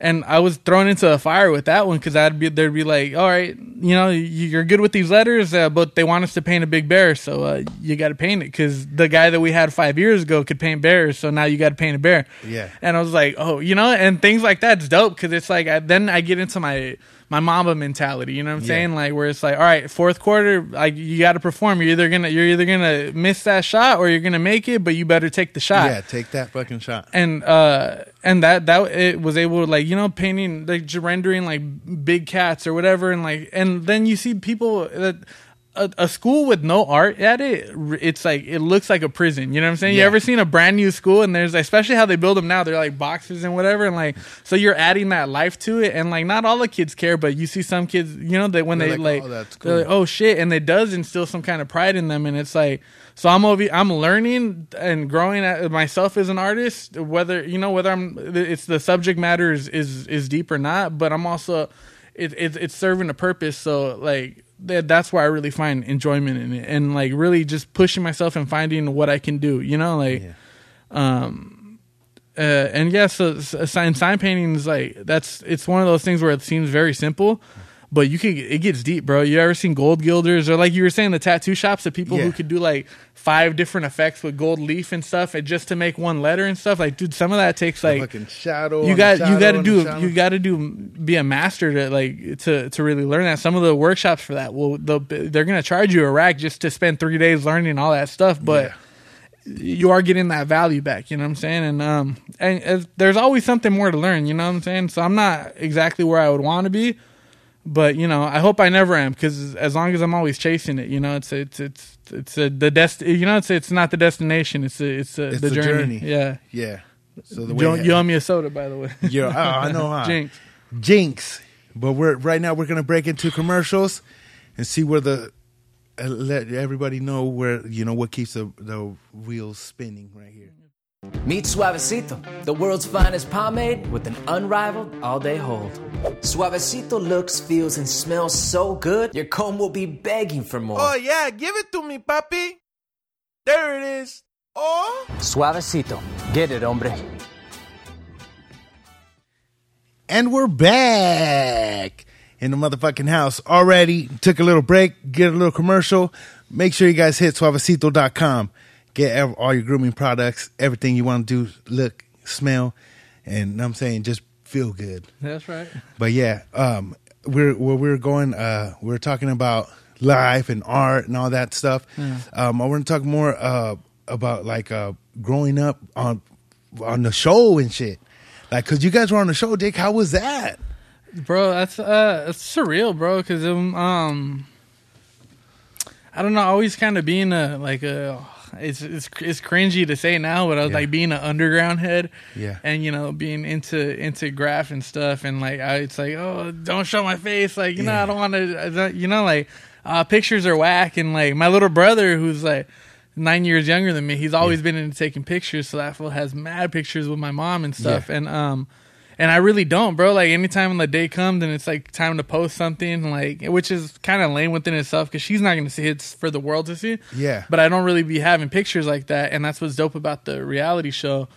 and I was thrown into a fire with that one because I'd be there'd be like, all right, you know, you- you're good with these letters, uh, but they want us to paint a big bear, so uh, you got to paint it because the guy that we had five years ago could paint bears, so now you got to paint a bear. Yeah. And I was like, oh, you know, and things like that's dope because it's like I, then I get into my my mama mentality. You know what I'm Yeah. saying? Like where it's like, all right, fourth quarter, like you got to perform. You're either gonna you're either gonna miss that shot or you're gonna make it, but you better take the shot Yeah, take that fucking shot. and uh and that that it was able to like you know painting like rendering like big cats or whatever and like and then you see people that a, a school with no art at it, it's like it looks like a prison. You know what I'm saying? You ever seen a brand new school and there's especially how they build them now? They're like boxes and whatever, and like so you're adding that life to it, and like not all the kids care, but you see some kids, you know, that when They're they like, like, "Oh, that's they're like, oh shit, and it does instill some kind of pride in them, and it's like. So I'm over, I'm learning and growing at myself as an artist. Whether you know whether I'm, it's the subject matter is is, is deep or not. But I'm also, it, it it's serving a purpose. So like that's where I really find enjoyment in it, and like really just pushing myself and finding what I can do. You know, like, Yeah. um, uh, and yeah. So, so sign sign painting is like that's it's one of those things where it seems very simple. But you can it gets deep, bro. You ever seen gold gilders or like you were saying the tattoo shops, of people Yeah. who could do like five different effects with gold leaf and stuff, and just to make one letter and stuff. Like, dude, some of that takes like fucking shadow. you got the you got to do you got to do be a master to like to to really learn that. Some of the workshops for that will they're gonna charge you a rack just to spend three days learning all that stuff, but. You are getting that value back, you know what I'm saying, and um, and uh, there's always something more to learn, you know what I'm saying. So I'm not exactly where I would want to be, but you know, I hope I never am because as long as I'm always chasing it, you know, it's it's it's it's a, the dest. You know, it's it's not the destination. It's a, it's, a, It's the, the journey. journey. Yeah. Yeah. So the You, way you owe me a soda, by the way. Yo, oh, I know how. Jinx. Jinx. But we're right now we're gonna break into commercials and see where the uh, let everybody know where you know what keeps the the wheels spinning right here. Meet Suavecito, the world's finest pomade with an unrivaled all day hold. Suavecito looks, feels, and smells so good, your comb will be begging for more. Oh yeah, give it to me, papi. There it is. Oh. Suavecito, get it, hombre. And we're back in the motherfucking house already. Took a little break, get a little commercial. Make sure you guys hit suavecito.com. Get all your grooming products, everything you want to do, look, smell, and I'm saying just feel good. That's right. But yeah, um, we're where we're going. Uh, we're talking about life and art and all that stuff. Um, I want to talk more uh, about like uh, growing up on on the show and shit. Like, cause you guys were on the show, Dick. How was that? bro that's uh it's surreal bro because um, um i don't know always kind of being a like a it's it's it's cringy to say now but i was Yeah. like being an underground head Yeah. and you know being into into graph and stuff and like I, it's like oh don't show my face like you know i don't want to you know like uh pictures are whack and like my little brother who's like nine years younger than me he's always been into taking pictures so that fool has mad pictures with my mom and stuff Yeah. and um and I really don't, bro. Like anytime the day comes and it's like time to post something, like which is kind of lame within itself because she's not going to see it it's for the world to see. Yeah. But I don't really be having pictures like that, and that's what's dope about the reality show,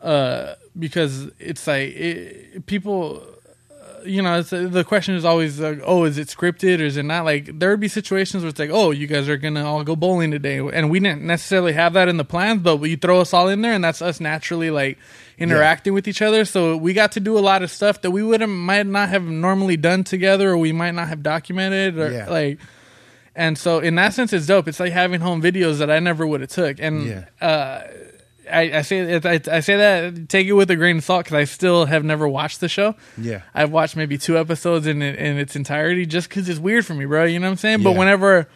uh, because it's like it, people. You know, it's, the question is always like, "Oh, is it scripted or is it not?" Like, there would be situations where it's like, "Oh, you guys are gonna all go bowling today," and we didn't necessarily have that in the plans, but you throw us all in there, and that's us naturally like interacting with each other. So we got to do a lot of stuff that we would have might not have normally done together, or we might not have documented, or Yeah. like. And so, in that sense, it's dope. It's like having home videos that I never would have took. And Yeah. uh, I, I say I, I say that take it with a grain of salt because I still have never watched the show. Yeah. I've watched maybe two episodes in in its entirety just because it's weird for me, bro. You know what I'm saying? But whenever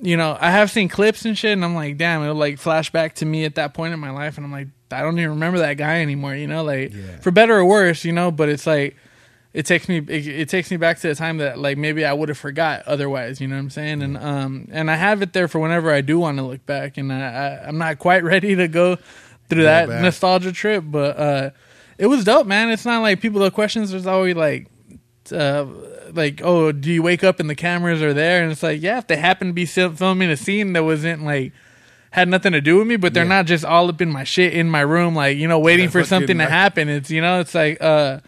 you know, I have seen clips and shit, and I'm like, damn, it'll like flash back to me at that point in my life, and I'm like, I don't even remember that guy anymore, you know, like Yeah. for better or worse, you know. But it's like it takes me it, it takes me back to the time that like maybe I would have forgot otherwise, you know what I'm saying? And um and I have it there for whenever I do want to look back, and I, I I'm not quite ready to go through Yeah, that nostalgia trip, but uh it was dope, man. It's not like people the questions. There's always like uh, like, oh, do you wake up and the cameras are there? And it's like, yeah, if they happen to be filming a scene that wasn't like had nothing to do with me, but they're Yeah. not just all up in my shit in my room, like you know, waiting for something to like- happen. It's you know, it's like, uh,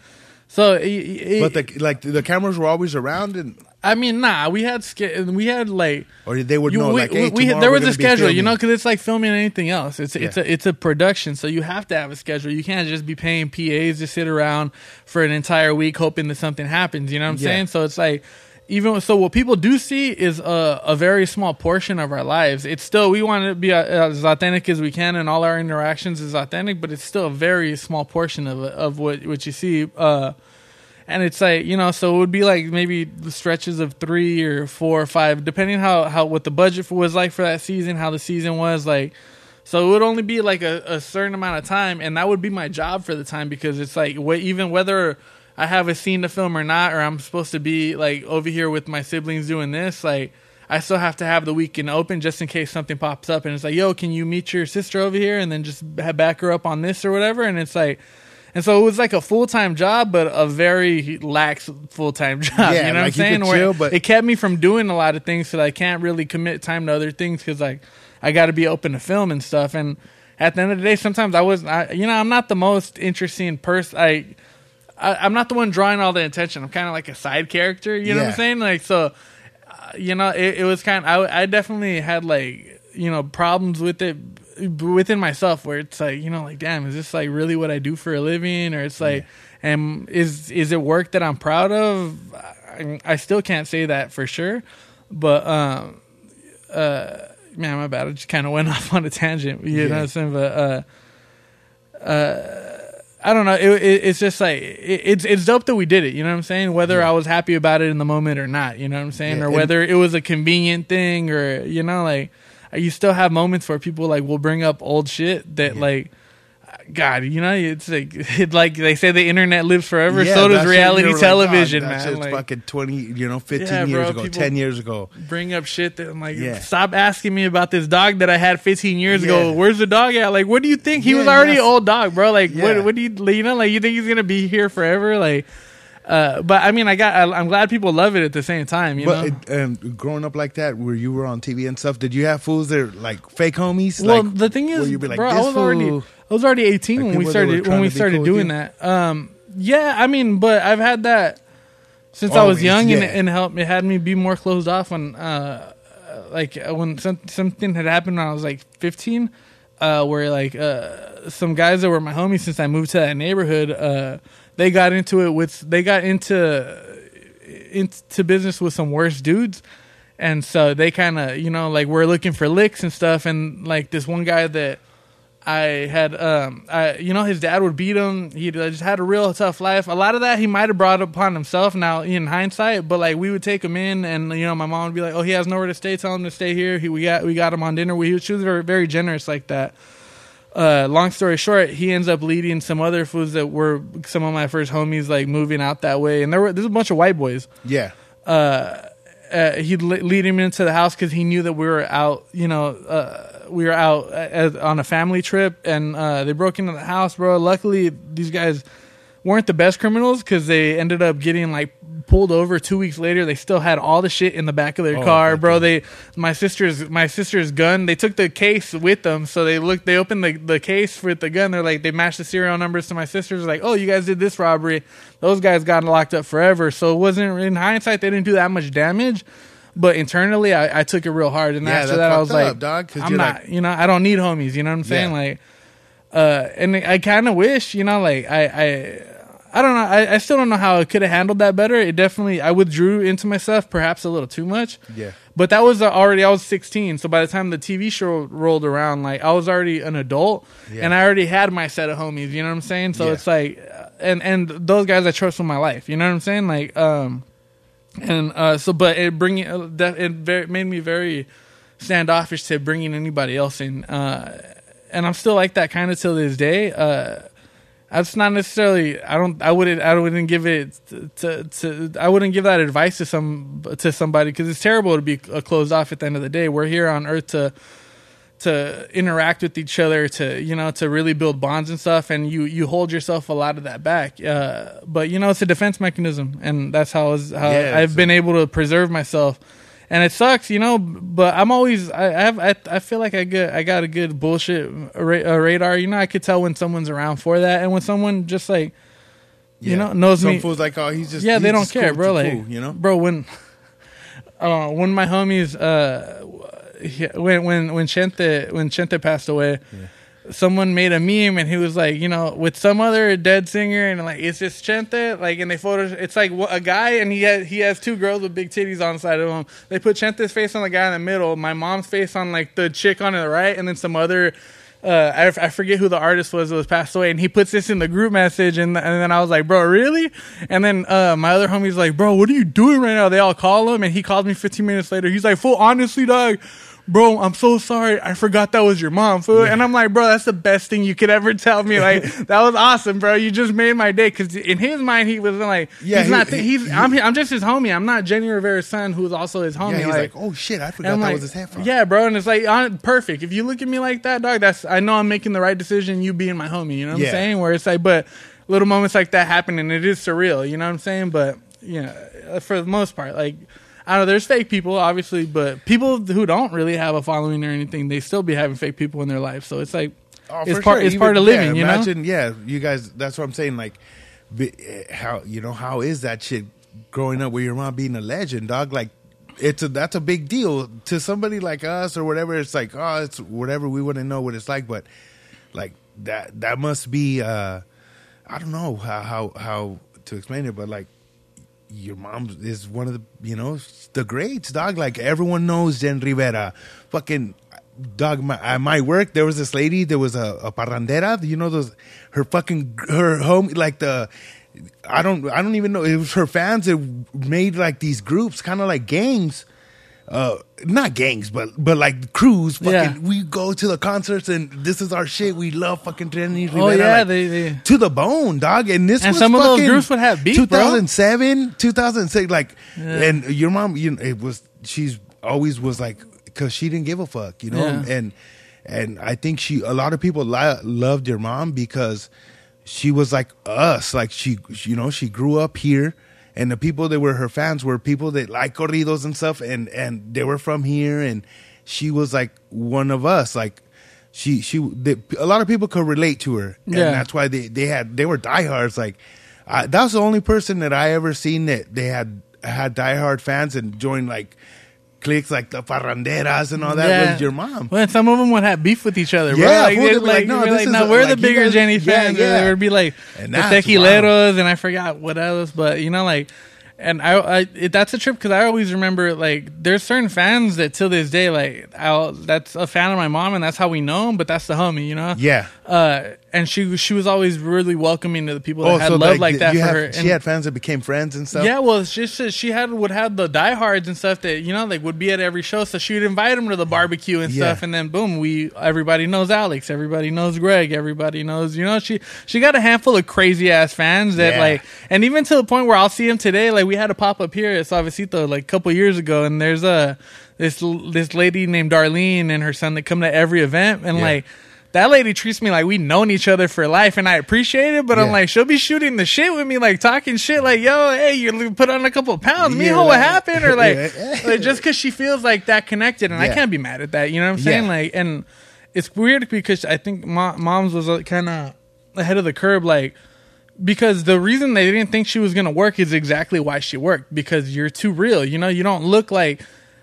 so it, it, But the like the cameras were always around, and I mean, nah, we had ske- we had like or they would you- know we, like, hey, we- there was a schedule, you know, because it's like filming anything else. It's it's a it's a production, so you have to have a schedule. You can't just be paying PAs to sit around for an entire week hoping that something happens. You know what I'm Yeah. saying? So it's like even so, what people do see is a, a very small portion of our lives. It's still we want to be uh, as authentic as we can, and all our interactions is authentic, but it's still a very small portion of of what what you see. Uh, and it's like you know, so it would be like maybe stretches of three or four or five, depending how how what the budget was like for that season, how the season was like. So it would only be like a, a certain amount of time, and that would be my job for the time because it's like wh- even whether I have a scene to film or not, or I'm supposed to be like over here with my siblings doing this, like I still have to have the weekend open just in case something pops up, and it's like, yo, can you meet your sister over here, and then just back her up on this or whatever, and it's like. And so it was like a full time job, but a very lax full time job. Yeah, you know like what I'm saying? Where chill, but- it kept me from doing a lot of things because I can't really commit time to other things because like I got to be open to film and stuff. And at the end of the day, sometimes I was, I, you know, I'm not the most interesting person. I, I I'm not the one drawing all the attention. I'm kind of like a side character. You know what I'm saying? Like so, uh, you know, it, it was kind. Of, I I definitely had like you know problems with it within myself where it's like you know like damn is this like really what I do for a living or it's like and is is it work that I'm proud of I, I still can't say that for sure but um uh man my bad I just kind of went off on a tangent you know what I'm saying but uh uh I don't know. It, it, it's just like it, it's it's dope that we did it. You know what I'm saying? Whether I was happy about it in the moment or not. You know what I'm saying? Yeah, or whether it was a convenient thing or you know like you still have moments where people like will bring up old shit that like. God, you know, it's like it, like they say the internet lives forever. Yeah, so does reality television, man. shit's Like, fucking twenty, you know, fifteen Yeah, years bro, ago, ten years ago. bring up shit that I'm like, Yeah. stop asking me about this dog that I had 15 years Yeah. ago. Where's the dog at? Like, what do you think? He Yeah, was already an old dog, bro. Like, Yeah. what? What do you, you know? Like, you think he's gonna be here forever? Like, uh, but I mean, I got, I, I'm glad people love it at the same time. You know. But it, um, growing up like that, where you were on TV and stuff, did you have fools that are like fake homies? well, like, the thing is, you'd be like, bro, I "This was already, I was already 18 Like when we people that were started when we started cool doing that. Um, yeah, I mean, but I've had that since I was young, and, yeah. and helped it had me be more closed off when, uh, like uh, when some, something had happened when I was like 15, uh, where like uh, some guys that were my homies since I moved to that neighborhood, uh, they got into it with they got into into business with some worse dudes. And so they kind of, you know, like we're looking for licks and stuff. And like this one guy that I had, um, I, you know, his dad would beat him. He just had a real tough life. A lot of that he might have brought upon himself now in hindsight. But like we would take him in, and you know, my mom would be like, "Oh, he has nowhere to stay. Tell him to stay here. He, we got we got him on dinner. We she was very very generous like that." Uh, long story short, he ends up leading some other foods that were some of my first homies like moving out that way, and there were there's a bunch of white boys. Yeah, uh, he'd le- lead him into the house because he knew that we were out, you know, uh, we were out uh, on a family trip, and uh, they broke into the house, bro. Luckily, these guys weren't the best criminals because they ended up getting like pulled over two weeks later. They still had all the shit in the back of their Oh, car, bro. They my sister's my sister's gun. They took the case with them, so they looked. They opened the the case with the gun. They're like they matched the serial numbers to my sister's. Like, oh, you guys did this robbery. Those guys got locked up forever. So it wasn't in hindsight they didn't do that much damage. But internally, I, I took it real hard, and Yeah, after that, I was fucked like, up, dog, I'm not, like- you know, I don't need homies. You know what I'm saying? Yeah. Like, uh, and I kind of wish, you know, like I, I, I don't know. I, I still don't know how I could have handled that better. It definitely, I withdrew into myself, perhaps a little too much. Yeah. But that was uh, already, I was 16. So by the time the TV show rolled around, like I was already an adult Yeah. and I already had my set of homies. You know what I'm saying? So Yeah. it's like, uh, and, and those guys I trust with my life. You know what I'm saying? Like, um, and, uh, so, but it bringing, uh, that, it very, made me very standoffish to bringing anybody else in. Uh, and I'm still like that kind of till this day. Uh, that's not necessarily. I don't. I wouldn't. I wouldn't give it to. to I wouldn't give that advice to some to somebody because it's terrible to be closed off at the end of the day. We're here on Earth to to interact with each other, to you know, to really build bonds and stuff. And you you hold yourself a lot of that back. Uh, but you know, it's a defense mechanism, and that's how, how Yeah, I've been able to preserve myself. And it sucks, you know. But I'm always I I have I, I feel like I get I got a good bullshit ra- uh, radar. You know, I could tell when someone's around for that, and when someone just like you know knows Some me. fools like, oh, he's just yeah, he's they don't cool care, with bro. Like, fool, you know, bro, when uh, when my homies uh, he- when when when Chente when Chente passed away, someone made a meme and he was like, you know, with some other dead singer and like it's just Chente, like and they photo. It's like a guy and he has he has two girls with big titties on the side of him. They put Chente's face on the guy in the middle, my mom's face on like the chick on the right, and then some other uh, I, forget who the artist was that was passed away, and he puts this in the group message, and and then I was like, bro, really? And then uh, my other homie's like, bro, what are you doing right now? They all call him, and he called me 15 minutes later. He's like, full honestly, dog. Bro, I'm so sorry. I forgot that was your mom, fool. And I'm like, bro, that's the best thing you could ever tell me. Like, that was awesome, bro. You just made my day. Cause in his mind, he was like, Yeah, he's he- not, he- he's, he- I'm, I'm just his homie. I'm not Jenni Rivera's son, who's also his homie. Yeah, he's like, oh shit, I forgot that like, was his headphone. yeah, bro, and it's like on, perfect. If you look at me like that, dog, that's I know I'm making the right decision. You being my homie, you know what Yeah. I'm saying? Where it's like, but little moments like that happen, and it is surreal. You know what I'm saying? But you know, for the most part, like I know, there's fake people, obviously, but people who don't really have a following or anything, they still be having fake people in their life. So it's like Oh, it's part sure. it's Even- part of yeah, living, you know. imagine, Yeah, you guys. That's what I'm saying. Like, how you know how is that shit growing up with your mom being a legend, dog? Like, it's a that's a big deal to somebody like us or whatever. It's like, oh, it's whatever. We wouldn't know what it's like, but like that that must be. uh I don't know how how how to explain it, but like your mom is one of the you know the greats, dog. Like everyone knows Jen Rivera. Fucking dog. My, at my work, there was this lady. There was a, a parrandera. You know those her fucking her home like the. I don't. I don't even know. It was her fans that made like these groups, kind of like gangs. Uh, not gangs, but but like crews. Fucking, Yeah. we go to the concerts and this is our shit. We love fucking Jenni Rivera. Oh, yeah, like, they- they- to the bone, dog. And this And was some of those groups would have beef, bro. 2007, 2006, like, and your mom, you know, it was she's always was like because she didn't give a fuck, you know, Yeah. and and I think she a lot of people li- loved your mom because she was like us, like she, you know, she grew up here. And the people that were her fans were people that like corridos and stuff, and and they were from here, and she was like one of us. Like she she they, a lot of people could relate to her, and Yeah. that's why they they had they were diehards. Like I, that was the only person that I ever seen that they had had diehard fans and joined like cliques like the Parranderas and all that Yeah. was your mom. Well, some of them would have beef with each other. Bro. Yeah, like, fool, they'd they'd be be like, like, no, we're this like, is no, a- we're the bigger guys- Jenni yeah, fans. yeah. There would be like And the tequileros, and I forgot what else, but you know, like, and I, I it, that's a trip because I always remember like there's certain fans that till this day like I'll, that's a fan of my mom, and that's how we know him. But that's the homie, you know. Yeah. Uh, and she she was always really welcoming to the people that oh, had love like, that for have- her. She had fans that became friends and stuff. yeah, well, just she had would have the diehards and stuff that you know like would be at every show, so she'd invite them to the barbecue and Yeah. stuff, and then boom, we everybody knows Alex, everybody knows Greg, everybody knows you know she she got a handful of crazy ass fans that Yeah. like, and even to the point where I'll see him today. Like we had a pop up here at Suavecito like a couple years ago, and there's a this this lady named Darlene and her son that come to every event, and Yeah. like. That lady treats me like we known each other for life, and I appreciate it. But I'm like, she'll be shooting the shit with me, like talking shit, like, "Yo, hey, you put on a couple pounds, me, Yeah, what like- happened?" Or like, Yeah. like just because she feels like that connected, and I can't be mad at that. You know what I'm saying? Yeah. Like, and it's weird because I think mo- mom's was uh, kind of ahead of the curb, like because the reason they didn't think she was gonna work is exactly why she worked because you're too real. You know, you don't look like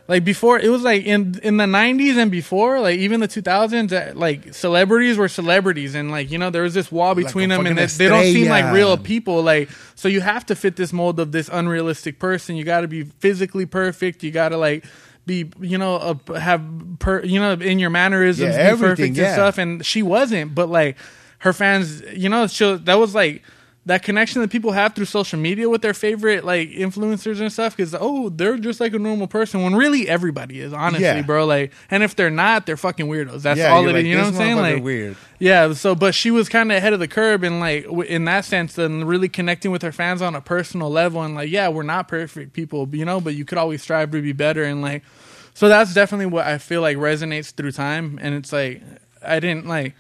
like before. It was like in in the '90s and before, like even the 2000s, uh, like celebrities were celebrities, and like you know there was this wall between a them, and they, they don't seem like real people. Like so, you have to fit this mold of this unrealistic person. You got to be physically perfect. You got to like. Be you know uh, have per you know in your mannerisms Yeah, be perfect everything, and stuff and she wasn't but like her fans you know she, that was like that connection that people have through social media with their favorite like influencers and stuff because oh they're just like a normal person when really everybody is honestly Yeah. bro like and if they're not they're fucking weirdos that's Yeah, all it is you know what i'm saying like weird. yeah so but she was kind of ahead of the curb and like w- in that sense and really connecting with her fans on a personal level and like yeah we're not perfect people you know but you could always strive to be better and like so that's definitely what i feel like resonates through time and it's like i didn't like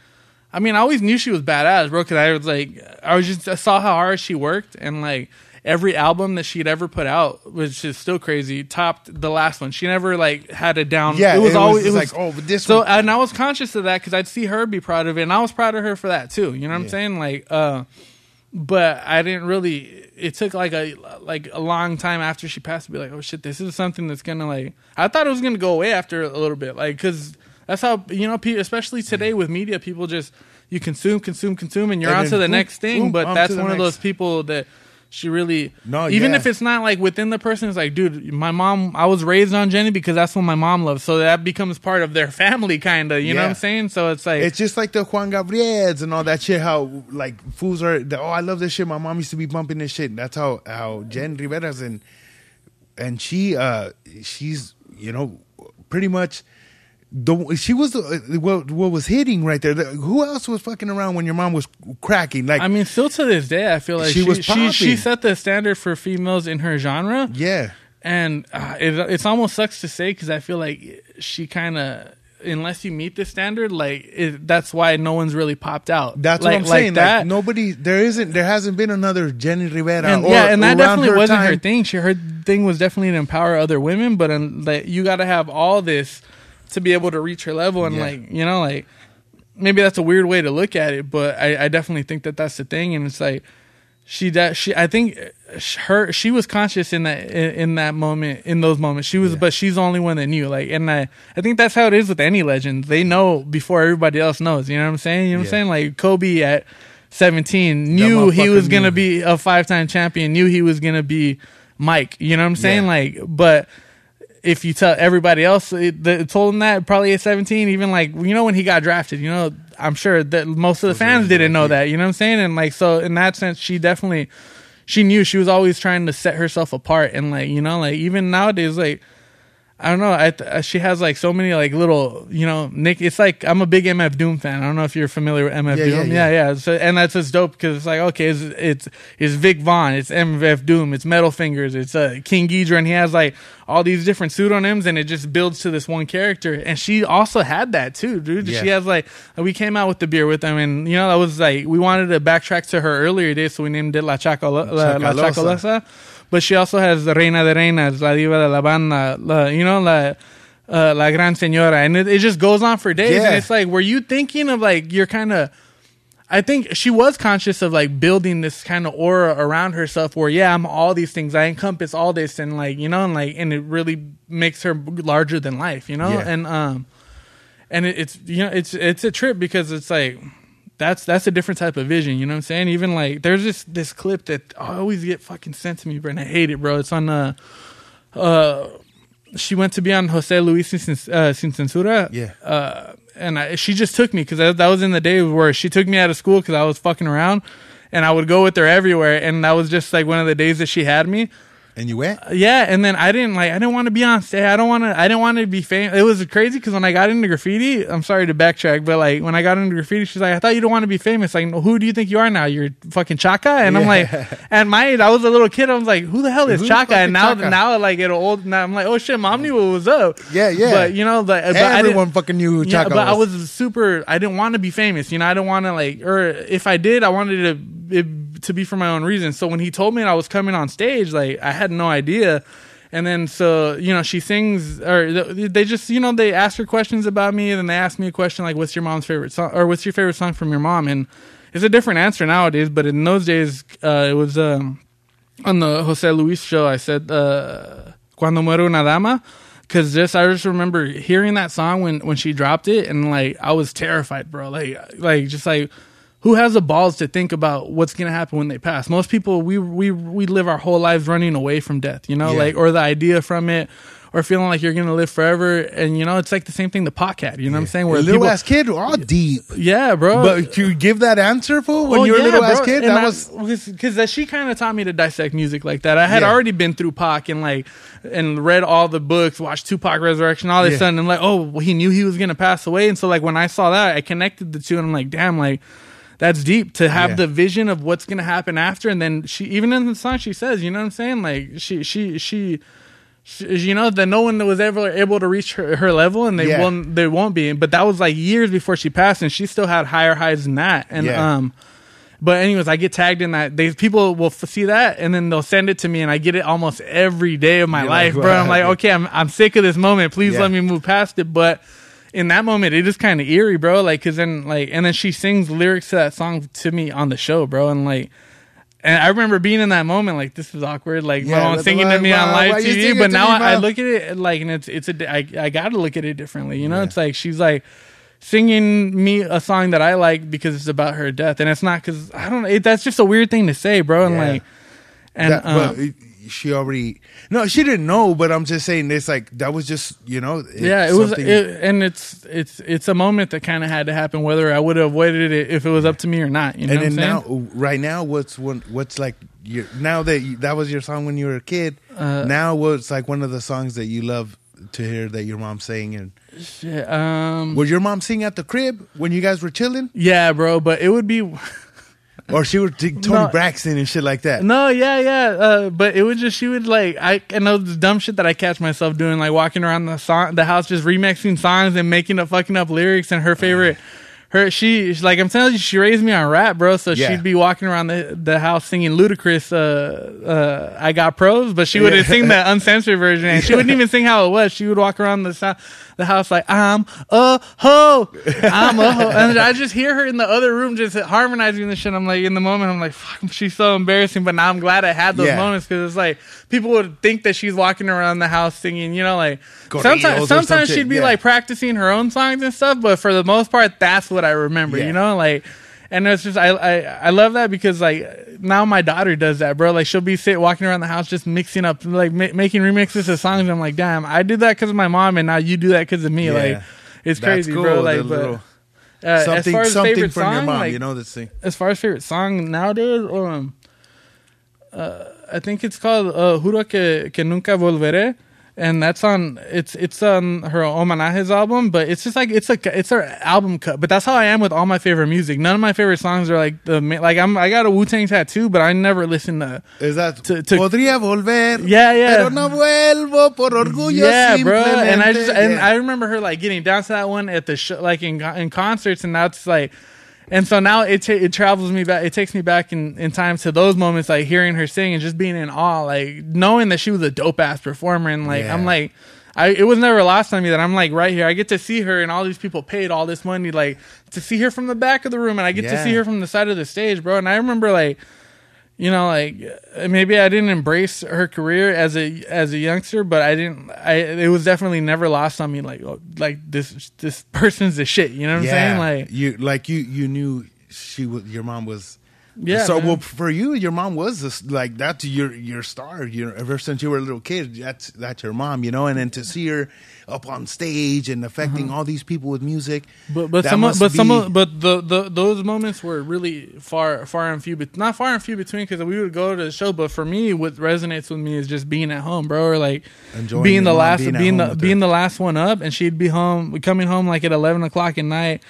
I mean, I always knew she was badass, bro. Because I was like, I was just I saw how hard she worked, and like every album that she'd ever put out, which is still crazy, topped the last one. She never like had a down. Yeah, it was it was always it was like, oh, but this So one- and I was conscious of that because I'd see her be proud of it, and I was proud of her for that too. You know what I'm saying? Like, uh, but I didn't really. It took like a like a long time after she passed to be like, oh shit, this is something that's gonna like. I thought it was gonna go away after a little bit, like because that's how you know, pe- especially today with media, people just you consume, consume, consume, and you're And on to the boom, next thing. boom, but that's one of those people that she really No, even yeah. if it's not like within the person, it's like, dude, my mom, I was raised on Jenni because that's what my mom loves, so that becomes part of their family, kind of. You know what I'm saying? So it's like, It's just like the Juan Gabriels and all that shit. How like fools are. the- Oh, I love this shit. My mom used to be bumping this shit. That's how how Jen Rivera's and and she uh she's you know pretty much the she was the, what what was hitting right there. The, who else was fucking around when your mom was cracking? Like I mean, still to this day, I feel like She she was she, she, set the standard for females in her genre. yeah, and uh, it it's almost sucks to say because I feel like she kind of unless you meet the standard, like it, that's why no one's really popped out. that's like, what I'm like saying. That, Like nobody, there isn't, there hasn't been another Jenni Rivera. and, or, yeah, and that definitely her wasn't her thing. She her thing was definitely to empower other women, but um, like you got to have all this to be able to reach her level, and Yeah. like you know, like maybe that's a weird way to look at it, but I, I definitely think that that's the thing, and it's like she that she I think uh, her she was conscious in that in, in that moment in those moments. She was but she's the only one that knew like and I I think that's how it is with any legend. They know before everybody else knows. You know what I'm saying? You know what Yeah. I'm saying? Like Kobe at 17 knew he was gonna knew. be a five time champion knew he was gonna be Mike. You know what I'm saying? Yeah. like but if you tell everybody else it, that told him that probably at 17 even like you know when he got drafted you know i'm sure that most of the fans didn't know that you know what i'm saying? And like so in that sense she definitely she knew she was always trying to set herself apart and like you know like even nowadays like I don't know. I th- uh, she has like so many like little, you know, Nick. It's like I'm a big MF Doom fan. I don't know if you're familiar with MF Yeah, Doom. yeah, Yeah, yeah. yeah. So and that's just dope because it's like okay, it's it's it's Vic Vaughn, it's MF Doom, it's Metal Fingers, it's uh, King Geedorah, and he has like all these different pseudonyms, and it just builds to this one character. And she also had that too, dude. Yeah. She has like we came out with the beer with them, and you know that was like we wanted to backtrack to her earlier days, so we named it La Chacolo- La, La Chacalosa. But she also has the Reina de Reinas, La Diva de la Banda, la, you know, la, uh, La Gran Senora. And it, it just goes on for days. Yeah. And it's like, were you thinking of like, you're kind of, I think she was conscious of like building this kind of aura around herself where, yeah, I'm all these things. I encompass all this. And like, you know, and like, and it really makes her larger than life, you know? Yeah. And, um, and it, it's, you know, it's, it's a trip because it's like, that's that's a different type of vision. You know what I'm saying? Even like there's this this clip that I always get fucking sent to me, bro, and I hate it, bro. It's on uh uh she went to be on Jose Luis Sin, uh, Sin Censura. Yeah. Uh, and I, she just took me because that, that was in the day where she took me out of school because I was fucking around, and I would go with her everywhere, and that was just like one of the days that she had me. And you went? Uh, yeah, and then I didn't like I didn't want to be on stage. I don't want to. I didn't want to be famous. It was crazy because when I got into graffiti, I'm sorry to backtrack, but like when I got into graffiti, she's like, "I thought you don't want to be famous. Like, who do you think you are now? You're fucking Chaka." And I'm like, at my age, I was a little kid. I was like, "Who the hell is Chaka?" And now, Chaka? now like at old, now I'm like, "Oh shit, mom knew what was up." Yeah, yeah. But you know, like, uh, I Everyone fucking knew who yeah, Chaka but I was. was super. I didn't want to be famous. You know, I didn't want to like, or if I did, I wanted to it, to be for my own reasons. So when he told me I was coming on stage, like I had no idea. And then so you know she sings, or they just you know they ask her questions about me, and then they ask me a question like, "What's your mom's favorite song?" or "What's your favorite song from your mom?" And it's a different answer nowadays, but in those days, uh, it was um, on the Jose Luis show, I said uh, "Cuando muere una dama," because just I just remember hearing that song when when she dropped it, and like I was terrified, bro. Like like just like who has the balls to think about what's gonna happen when they pass? Most people we we we live our whole lives running away from death, you know, Yeah. like or the idea from it. Or feeling like you're gonna live forever, and you know it's like the same thing. The podcast, you know what I'm saying? Where a little people, ass kid, all deep. yeah, bro. But you give that answer, for when Oh, you were a yeah, little ass kid? And That I- was because she kind of taught me to dissect music like that. I had Yeah. already been through Pac and like and read all the books, watched Tupac Resurrection, all this Yeah. sudden, and like, oh, well, he knew he was gonna pass away, and so like when I saw that, I connected the two, and I'm like, damn, like. That's deep to have Yeah. the vision of what's gonna happen after, and then she even in the song she says, you know what I'm saying? Like she she she, she you know that no one was ever able to reach her, her level, and they Yeah. won't they won't be. But that was like years before she passed, and she still had higher highs than that. And Yeah. um, but anyways, I get tagged in that. They people will f- see that, and then they'll send it to me, and I get it almost every day of my You're life, like, bro. I'm like, okay, I'm I'm sick of this moment. Please Yeah. let me move past it. But in that moment, it is kind of eerie, bro. Like, cause then like, and then she sings lyrics to that song to me on the show, bro, and like. And I remember being in that moment, like this is awkward. Like Yeah, my mom like, singing to me on live TV, but now me, I, I look at it like, and it's it's a I I got to look at it differently. You know, Yeah. it's like she's like singing me a song that I like because it's about her death, and it's not because I don't. It, that's just a weird thing to say, bro. And Yeah. like, And That- um, she already no, she didn't know. But I'm just saying, it's like that was just you know. yeah, it was, it, and it's it's it's a moment that kind of had to happen, whether I would have avoided it if it was up to me or not. You know and what I'm then now, right now, what's one? What's like your now that you, that was your song when you were a kid? Uh, now, what's like one of the songs that you love to hear that your mom sang? And Shit, um, would your mom sing at the crib when you guys were chilling, yeah, bro, but it would be or she would sing Toni No. Braxton and shit like that? no, yeah, yeah, uh, but it was just she would like I, I know the dumb shit that I catch myself doing, like walking around the song, the house, just remixing songs and making up fucking up lyrics and her favorite. Her she she's like I'm telling you she raised me on rap bro so Yeah. she'd be walking around the, the house singing Ludacris uh uh I got pros but she wouldn't Yeah. sing the uncensored version and she wouldn't even sing how it was she would walk around the sou- the house like I'm a hoe I'm a hoe and I just hear her in the other room just harmonizing this shit I'm like in the moment I'm like fuck she's so embarrassing but now I'm glad I had those Yeah. moments because it's like people would think that she's walking around the house singing you know like or sometimes sometimes she'd be yeah. like practicing her own songs and stuff, but for the most part, that's what I remember. Yeah. You know, like, and it's just I, I I love that because like now my daughter does that, bro. Like she'll be sit walking around the house just mixing up, like ma- making remixes of songs. I'm like, damn, I did that because of my mom, and now you do that because of me. Yeah. Like, it's That's crazy, cool, bro. Like, but little- uh, as something far as something favorite from your song, mom, like, you know this thing. as far as favorite song nowadays, um, uh, I think it's called uh, "Juro que, que nunca volveré," and that's on it's it's on her Homenajes album. But it's just like it's like it's her album cut. But that's how I am with all my favorite music. None of my favorite songs are like the like I'm I got a Wu Tang tattoo, but I never listen to. Is that To- to- podría volver? Yeah, yeah. Pero no vuelvo por orgullo. yeah, bro. And I just and Yeah. I remember her like getting down to that one at the show, like in in concerts, and that's like, and so now it ta- it travels me back. It takes me back in in time to those moments, like hearing her sing and just being in awe, like knowing that she was a dope ass performer, and like Yeah. I'm like. I, it was never lost on me that I'm like right here. I get to see her, and all these people paid all this money, like to see her from the back of the room, and I get to see her from the side of the stage, bro. And I remember like you know like maybe i didn't embrace her career as a as a youngster but i didn't i it was definitely never lost on me like oh, like this this person's the shit you know what i'm saying? Like you like you you knew she was your mom was Yeah, so man. well for you your mom was this, like that's your your star you ever since you were a little kid that's that's your mom you know and then to see her up on stage and affecting all these people with music Uh-huh. but but that some but some be- of- but the, the those moments were really far far and few but not far and few between because we would go to the show but for me what resonates with me is just being at home bro or like Enjoying being the last being being the being the last one up and she'd be home coming home like at 11 o'clock at night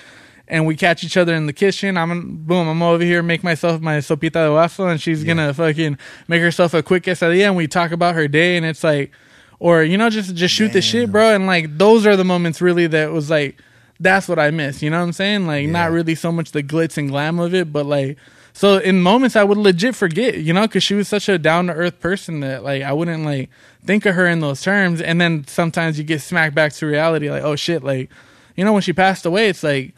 and we catch each other in the kitchen. I'm boom. I'm over here make myself my sopita de vaso, and she's gonna fucking make herself a quick quesadilla, and we talk about her day, and it's like, or you know, just just shoot the shit, bro. And like those are the moments really that was like, that's what I miss. You know what I'm saying? Like not really so much the glitz and glam of it, but like. So in moments I would legit forget, you know, because she was such a down to earth person that like I wouldn't like think of her in those terms, and then sometimes you get smacked back to reality, like oh shit, like you know when she passed away, it's like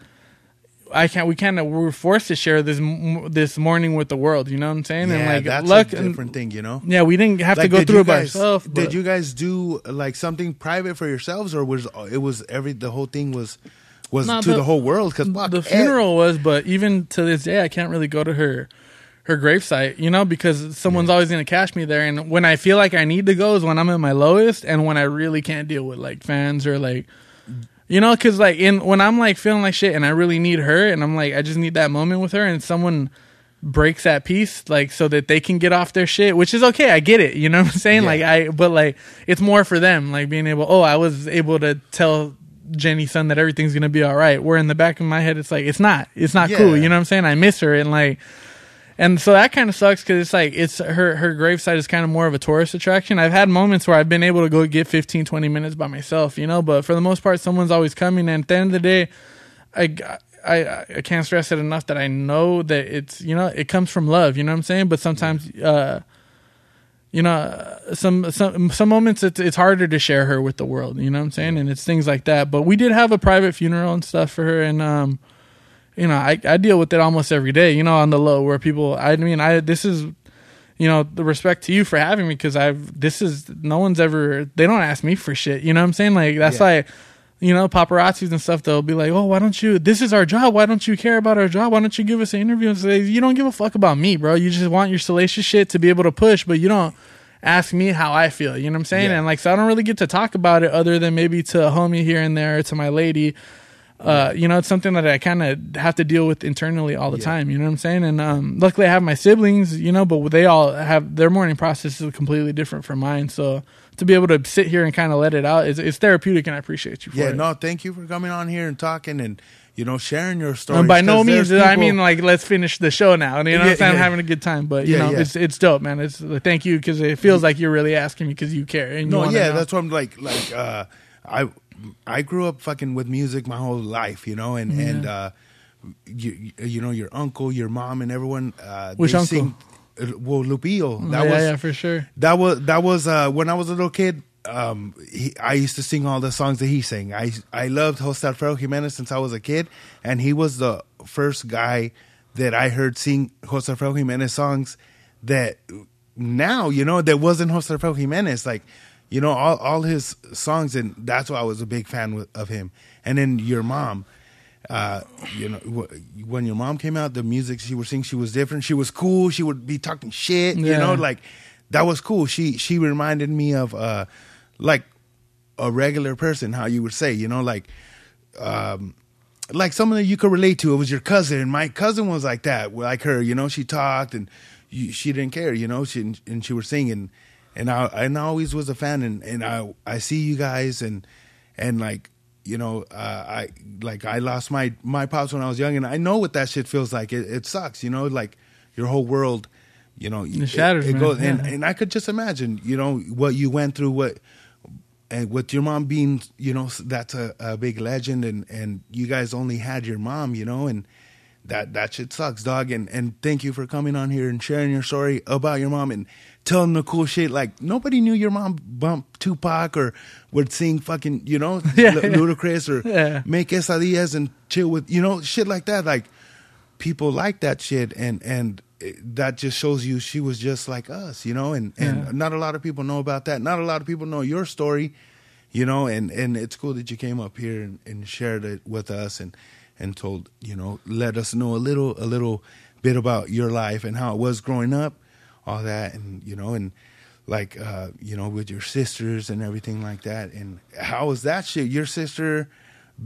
I can't. We kind of We're forced to share this this morning with the world. You know what I'm saying? yeah, and like that's luck, a different thing you know yeah, we didn't have to go through it by ourselves. Did you guys do like something private for yourselves, or was it was every the whole thing was was No, to the, the- whole world? Because the eh. funeral was, but even to this day, I can't really go to her her gravesite, you know, because someone's always gonna catch me there. And when I feel like I need to go is when I'm at my lowest, and when I really can't deal with like fans or like. You know, because like in when I'm like feeling like shit and I really need her, and I'm like I just need that moment with her, and someone breaks that piece like so that they can get off their shit, which is okay. I get it. You know what I'm saying? Yeah. Like I, but like it's more for them, like being able. Oh, I was able to tell Jenni's son that everything's gonna be all right. Where in the back of my head, it's like it's not. It's not cool. You know what I'm saying? I miss her, and like. And so that kind of sucks because it's like it's her her gravesite is kind of more of a tourist attraction. I've had moments where I've been able to go get 15, 20 minutes by myself, you know. But for the most part, someone's always coming. And at the end of the day, I, I I can't stress it enough that I know that it's you know it comes from love. You know what I'm saying? But sometimes, uh, you know, some some some moments it's it's harder to share her with the world. You know what I'm saying? And it's things like that. But we did have a private funeral and stuff for her, and um, you know, I I deal with it almost every day. You know, on the low where people. I mean, I this is. You know, the respect to you for having me because I've this is no one's ever they don't ask me for shit. You know what I'm saying? Like that's Yeah. why you know, paparazzis and stuff, they'll be like, "Oh, why don't you? This is our job. Why don't you care about our job? Why don't you give us an interview?" And say, "You don't give a fuck about me, bro. You just want your salacious shit to be able to push, but you don't ask me how I feel." You know what I'm saying? Yeah. And like, so I don't really get to talk about it other than maybe to a homie here and there, to my lady. Uh, you know, it's something that I kind of have to deal with internally all the Yeah. time. You know what I'm saying? And um, luckily, I have my siblings. You know, but they all have their morning process is completely different from mine. So to be able to sit here and kind of let it out is it's therapeutic, and I appreciate you for Yeah, it. no, thank you for coming on here and talking and you know sharing your story. By no means, I mean like let's finish the show now. You know what Yeah, I'm saying? I'm yeah. having a good time, but you Yeah, know, it's it's dope, man. It's like, thank you because it feels like you're really asking me because you care. And no, yeah, that's what I'm like. Like uh, I I grew up fucking with music my whole life, you know, and and uh, you you know your uncle, your mom, and everyone. Uh, Which uncle? Sing, uh, well, Lupillo. That yeah, was yeah, for sure. that was that was uh, when I was a little kid. Um, he, I used to sing all the songs that he sang. I I loved Jose Alfredo Jimenez since I was a kid, and he was the first guy that I heard sing Jose Alfredo Jimenez songs. That now you know that wasn't Jose Alfredo Jimenez. Like you know all all his songs, and that's why I was a big fan of him. And then your mom. Uh, you know, when your mom came out, the music she was singing she was different. She was cool. She would be talking shit. You know, like that was cool. She she reminded me of uh like a regular person, how you would say, you know, like um like someone that you could relate to. It was your cousin. My cousin was like that, like her. You know, she talked and you, she didn't care. You know, she and she was singing, and I and I always was a fan. And and I I see you guys and and like you know uh, I like I lost my my pops when I was young, and I know what that shit feels like. It, it sucks. You know, like your whole world. You know, It shatters, It, man. goes, and and I could just imagine. You know what you went through. What and with your mom being, you know, that's a, a big legend, and and you guys only had your mom, you know, and that that shit sucks, dog. And and thank you for coming on here and sharing your story about your mom and telling the cool shit. Like nobody knew your mom bumped Tupac or would sing fucking, you know, Yeah, yeah. Ludacris or Yeah. make quesadillas and chill with, you know, shit like that. Like people like that shit, and and that just shows you she was just like us, you know. And and Yeah. not a lot of people know about that. Not a lot of people know your story, you know. And and it's cool that you came up here and, and shared it with us and and told you know let us know a little a little bit about your life and how it was growing up, all that, and you know and. Like uh, you know, with your sisters and everything like that, and how was that shit? Your sister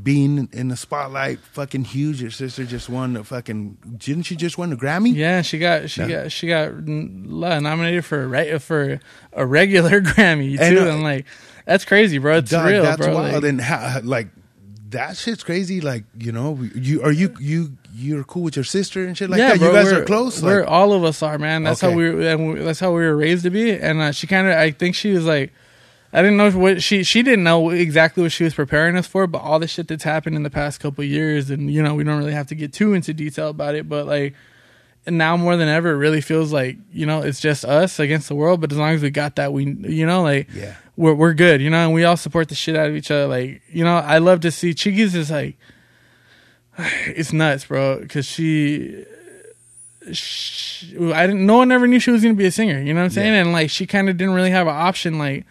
being in the spotlight, fucking huge. Your sister just won the fucking. Didn't she just win the Grammy? Yeah, she got she Yeah. got she got nominated for a for a regular Grammy too, And, and, uh, like that's crazy, bro. It's Dog, real, that's bro. wild. Like, and how, like that shit's crazy. Like you know, you are you you you're cool with your sister and shit like that. bro, you guys are close. We're all of us are, man. That's Okay. how we, were- and we that's how we were raised to be. And uh, she kind of, I think she was like, I didn't know what she she didn't know exactly what she was preparing us for, but all the shit that's happened in the past couple of years, and you know, we don't really have to get too into detail about it, but like. And now more than ever, it really feels like you know it's just us against the world. But as long as we got that, we you know like Yeah. we're we're good, you know, and we all support the shit out of each other. Like you know, I love to see Chiquis is like it's nuts, bro, because she, she, I didn't. No one ever knew she was gonna be a singer. You know what I'm saying? Yeah. And like, she kind of didn't really have an option. Like,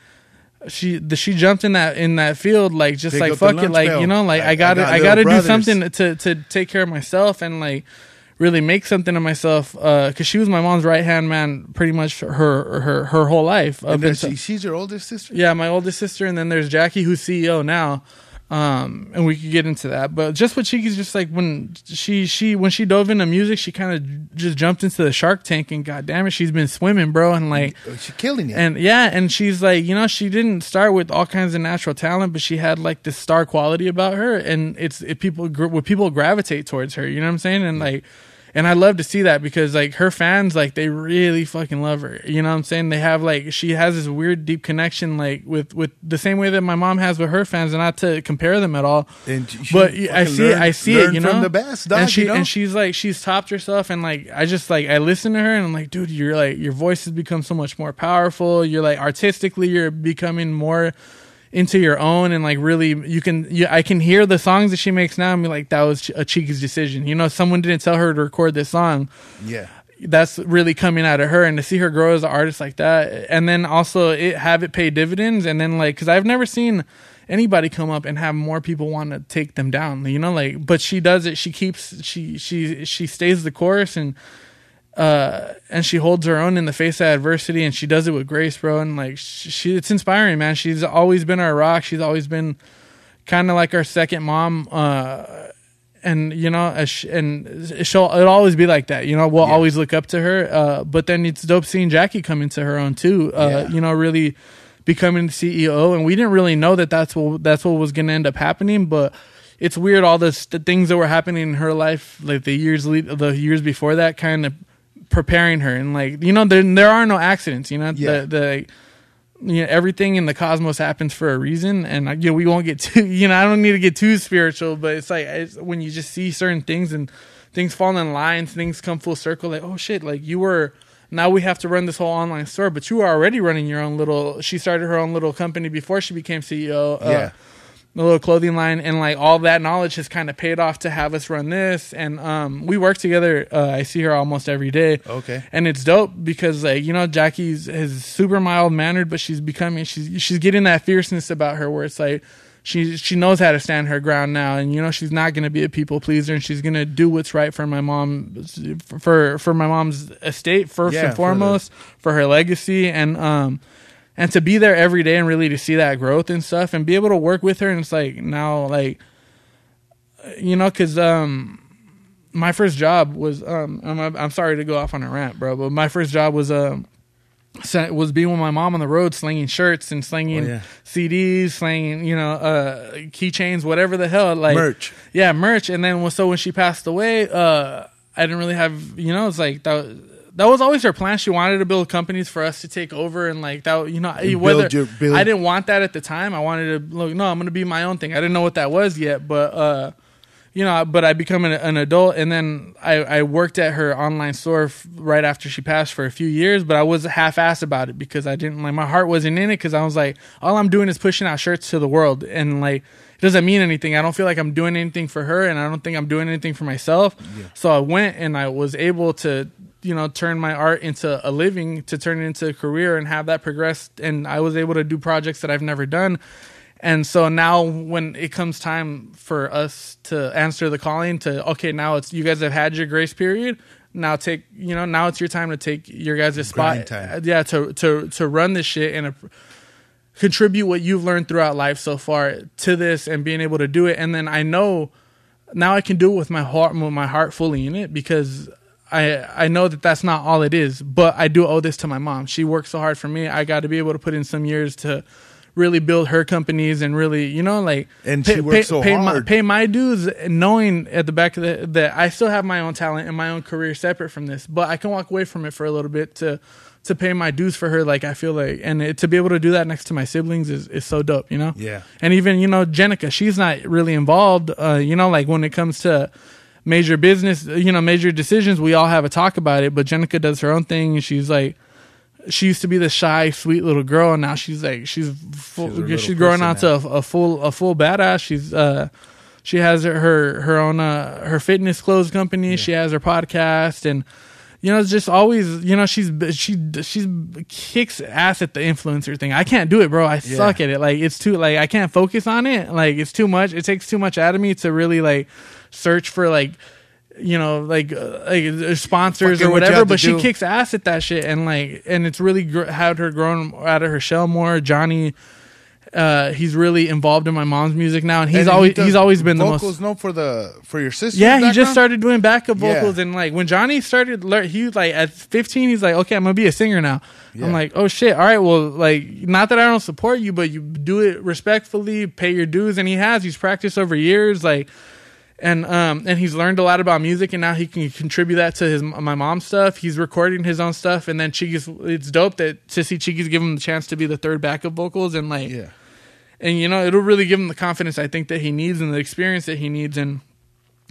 she the she jumped in that in that field like just Pick like fuck it like bell. you know like I- I, I gotta got I, gotta do something to to take care of myself and like really make something of myself because she was my mom's right hand man pretty much her her her whole life. and then she, she's your oldest sister. yeah, my oldest sister, and then there's Jackie, who's CEO now. Um, and we could get into that, but just what Chiquis just like when she she when she dove into music, she kind of just jumped into the Shark Tank, and god damn it, she's been swimming, bro, and like Uh, She's killing it. and yeah, and she's like, you know, she didn't start with all kinds of natural talent, but she had like this star quality about her, and it's it people what people gravitate towards her. You know what I'm saying? And like, and I love to see that because like her fans, like they really fucking love her. You know what I'm saying? They have like she has this weird deep connection, like with with the same way that my mom has with her fans, and not to compare them at all. And but I see it. I see it. You know, the best, dog, and she you know? and she's like she's topped herself and like i just like i listen to her and i'm like dude you're like your voice has become so much more powerful you're like artistically you're becoming more into your own and like really you can you, i can hear the songs that she makes now and be like that was a Chiquis's decision. You know someone didn't tell her to record this song. Yeah. that's really coming out of her and to see her grow as an artist like that and then also it have it pay dividends and then like because i've never seen anybody come up and have more people want to take them down you know like but she does it. She keeps she she she stays the course and uh and she holds her own in the face of adversity and she does it with grace bro. And like she, she it's inspiring man. She's always been our rock. She's always been kind of like our second mom uh and you know as sh- and she'll it'll always be like that you know? We'll Yeah. always look up to her uh but then it's dope seeing jackie come into her own too uh Yeah. you know really becoming the ceo and we didn't really know that that's what that's what was gonna end up happening but it's weird all this the things that were happening in her life like the years lead, the years before that kind of preparing her and like you know there there are no accidents you know Yeah. the the you know everything in the cosmos happens for a reason and you know we won't get too you know i don't need to get too spiritual but it's like it's, when you just see certain things and things fall in line things come full circle like oh shit like you were now we have to run this whole online store but you were already running your own little she started her own little company before she became ceo uh, Yeah. The little clothing line and like all that knowledge has kind of paid off to have us run this and um we work together uh, i see her almost every day Okay. and it's dope because like you know jackie's is super mild mannered but she's becoming she's she's getting that fierceness about her where it's like she she knows how to stand her ground now and you know she's not going to be a people pleaser and she's going to do what's right for my mom for for my mom's estate first Yeah, and for the- foremost for her legacy and um and to be there every day and really to see that growth and stuff and be able to work with her and it's like now like you know because um my first job was um I'm, I'm sorry to go off on a rant bro but my first job was um was being with my mom on the road slinging shirts and slinging Oh, yeah. CDs slinging you know uh keychains whatever the hell like Merch. yeah merch and then so when she passed away uh I didn't really have you know it's like that that was always her plan. She wanted to build companies for us to take over, and like that, you know, whether build your- I didn't want that at the time. I wanted to look. No, I'm going to be my own thing. I didn't know what that was yet, but uh, you know, but I become an, an adult, and then I, I worked at her online store f- right after she passed for a few years. But I was half-assed about it because I didn't like my heart wasn't in it because I was like, all I'm doing is pushing out shirts to the world, and like doesn't mean anything. I don't feel like I'm doing anything for her, and I don't think I'm doing anything for myself. So I went and I was able to you know turn my art into a living to turn it into a career and have that progress and i was able to do projects that i've never done. And so now when it comes time for us to answer the calling to okay now it's you guys have had your grace period. Now take you know now it's your time to take your guys' spot. yeah to to to run this shit and a, contribute what you've learned throughout life so far to this and being able to do it. And then i know now i can do it with my heart with my heart fully in it because i i know that that's not all it is but i do owe this to my mom. She worked so hard for me. I got to be able to put in some years to really build her companies and really you know like And she worked so pay my, hard. pay my dues knowing at the back of the that i still have my own talent and my own career separate from this but i can walk away from it for a little bit to to pay my dues for her like i feel like and it, to be able to do that next to my siblings is, is so dope you know? Yeah. and even you know Jenicka she's not really involved uh you know like when it comes to major business you know major decisions we all have a talk about it but Jenicka does her own thing and she's like she used to be the shy sweet little girl and now she's like she's full, She's she's, growing out to a, a full a full badass. She's uh she has her her, her own uh her fitness clothes company. She has her podcast and you know, it's just always, you know, she's she she's kicks ass at the influencer thing. I can't do it, bro. I suck at it. Like it's too like I can't focus on it. Like it's too much. It takes too much out of me to really like search for like you know like uh, like uh, sponsors Fucking or whatever. But she do. kicks ass at that shit and like and it's really gr- had her grown out of her shell more. Johnny. Uh, he's really involved in my mom's music now, and he's And he always does he's always been the vocals most known for the for your sister. yeah, he just started doing backup Yeah. vocals and like when Johnny started, lear- he was like at 15, he's like, okay, I'm gonna be a singer now. Yeah. I'm like, oh shit, all right, well, like not that I don't support you, but you do it respectfully, pay your dues, and he has. He's practiced over years, like, and um, and he's learned a lot about music, and now he can contribute that to his my mom's stuff. He's recording his own stuff, and then Chiquis, it's dope that to see Chiquis give him the chance to be the third backup vocals, and like, Yeah. And you know it'll really give him the confidence I think that he needs and the experience that he needs and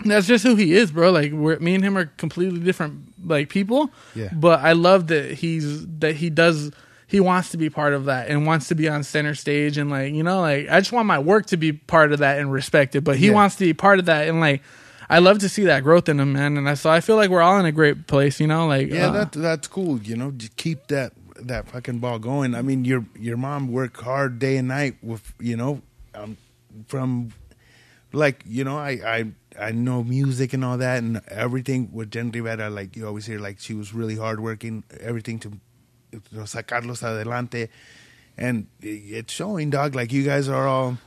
that's just who he is, bro. Like we're, me and him are completely different like people. Yeah. But I love that he's that he does he wants to be part of that and wants to be on center stage and like you know like I just want my work to be part of that and respected. But he Yeah. wants to be part of that and like I love to see that growth in him, man. And I, so I feel like we're all in a great place, you know. Like Yeah, uh, that that's cool. You know, just keep that that fucking ball going. I mean, your your mom worked hard day and night with you know, um, from like you know, I I I know music and all that and everything with Jen Rivera. Like you always hear, like she was really hardworking. Everything to you sacarlos adelante, and it's showing, dog. Like you guys are all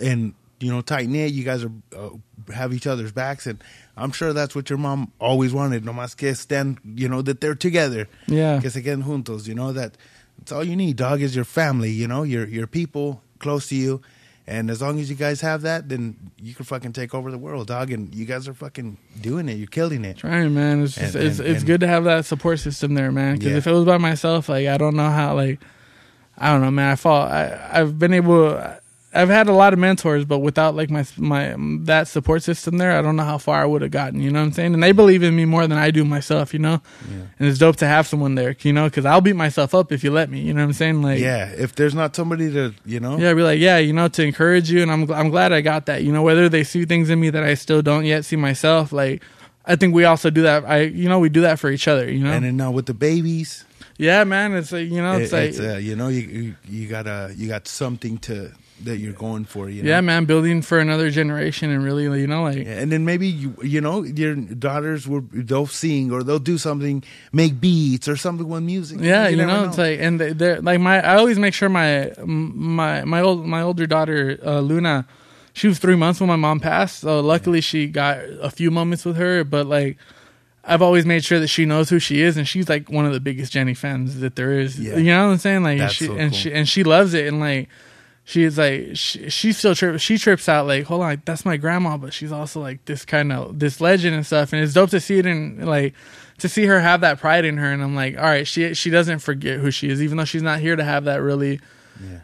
and you know tight knit. You guys are uh, have each other's backs, and I'm sure that's what your mom always wanted. No más que stand, you know, that they're together. Yeah. que se queden juntos. You know that it's all you need. Dog is your family. You know your your people close to you, and as long as you guys have that, then you can fucking take over the world, dog. And you guys are fucking doing it. You're killing it. Trying, man. It's just, And- it's and- it's and- good to have that support system there, man. Because Yeah. if it was by myself, like I don't know how, like I don't know, man. I fall. I I've been able. I've had a lot of mentors, but without like my my that support system there, I don't know how far I would have gotten. You know what I'm saying? And they believe in me more than I do myself. You know, and it's dope to have someone there. You know, because I'll beat myself up if you let me. You know what I'm saying? Like, Yeah, if there's not somebody to, you know, yeah, I'd be like, yeah, you know, to encourage you, and I'm I'm glad I got that. You know, whether they see things in me that I still don't yet see myself, like I think we also do that. I you know we do that for each other. You know, and then now with the babies, yeah, man, it's like you know, it's it- like it's uh, you know you, you you got a you got something to that you're going for. You know? yeah, man, building for another generation and really, you know, like Yeah, and then maybe you you know your daughters will they'll sing or they'll do something, make beats or something with music. Yeah, you, never know, it's like, and they- they're like my. I always make sure my my my old my older daughter uh, Luna, she was three months when my mom passed. So luckily, she got a few moments with her. But like, I've always made sure that she knows who she is, and she's like one of the biggest Jenni fans that there is. Yeah. You know what I'm saying? Like, That's she so and she and she loves it, and like. She's like she, she still trips. She trips out like, hold on, that's my grandma, but she's also like this kind of this legend and stuff. And it's dope to see it in like to see her have that pride in her. And I'm like, all right, she she doesn't forget who she is, even though she's not here to have that really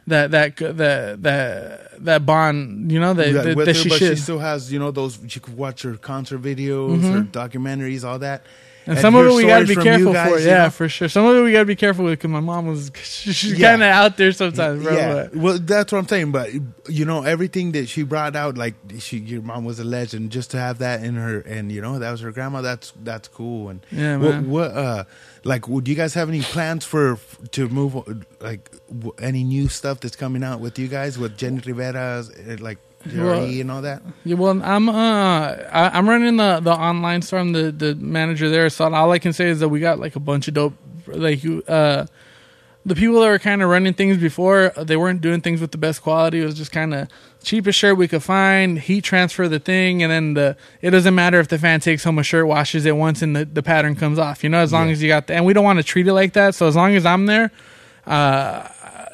that that that that that bond. You know that Yeah, that, that her, she but she still has you know those you could watch her concert videos, mm-hmm. her documentaries, all that. Mm-hmm. and some of it we got to be careful guys, for. you Yeah, know? for sure. Some of it we got to be careful with because my mom was she's Yeah. kind of out there sometimes, bro. yeah, but- well, that's what I'm saying. But you know, everything that she brought out, like she, your mom was a legend. Just to have that in her, and you know, that was her grandma. That's that's cool. And Yeah, what, man. what, uh, like, would you guys have any plans for to move, like, w- any new stuff that's coming out with you guys with Jenni Rivera's, uh, like, Well, and all that? Yeah, well, I'm uh, I, I'm running the the online store. I'm the the manager there. So all I can say is that we got like a bunch of dope, like you, uh, the people that were kind of running things before, they weren't doing things with the best quality. It was just kind of cheapest shirt we could find, heat transfer the thing, and then the it doesn't matter if the fan takes home a shirt, washes it once, and the, the pattern comes off. You know, as long Yeah. as you got the, and we don't want to treat it like that. So as long as I'm there, uh,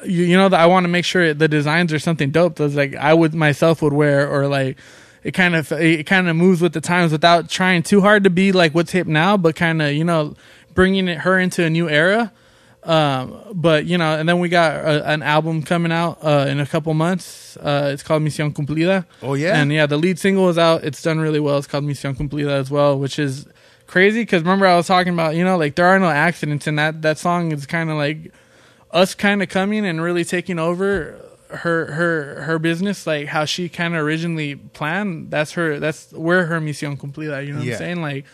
you, you know, that I want to make sure the designs are something dope. That's like I would myself would wear, or like it kind of it kind of moves with the times without trying too hard to be like what's hip now, but kind of you know bringing it, her into a new era. Um, but you know, and then we got a, an album coming out uh, in a couple months. Uh, it's called Misión Cumplida. Oh, yeah? and yeah, the lead single is out. It's done really well. It's called Misión Cumplida as well, which is crazy because remember I was talking about you know like there are no accidents, and that that song is kind of like us kind of coming and really taking over her her her business like how she kind of originally planned that's her that's where her misión cumplida you know what Yeah. i'm saying like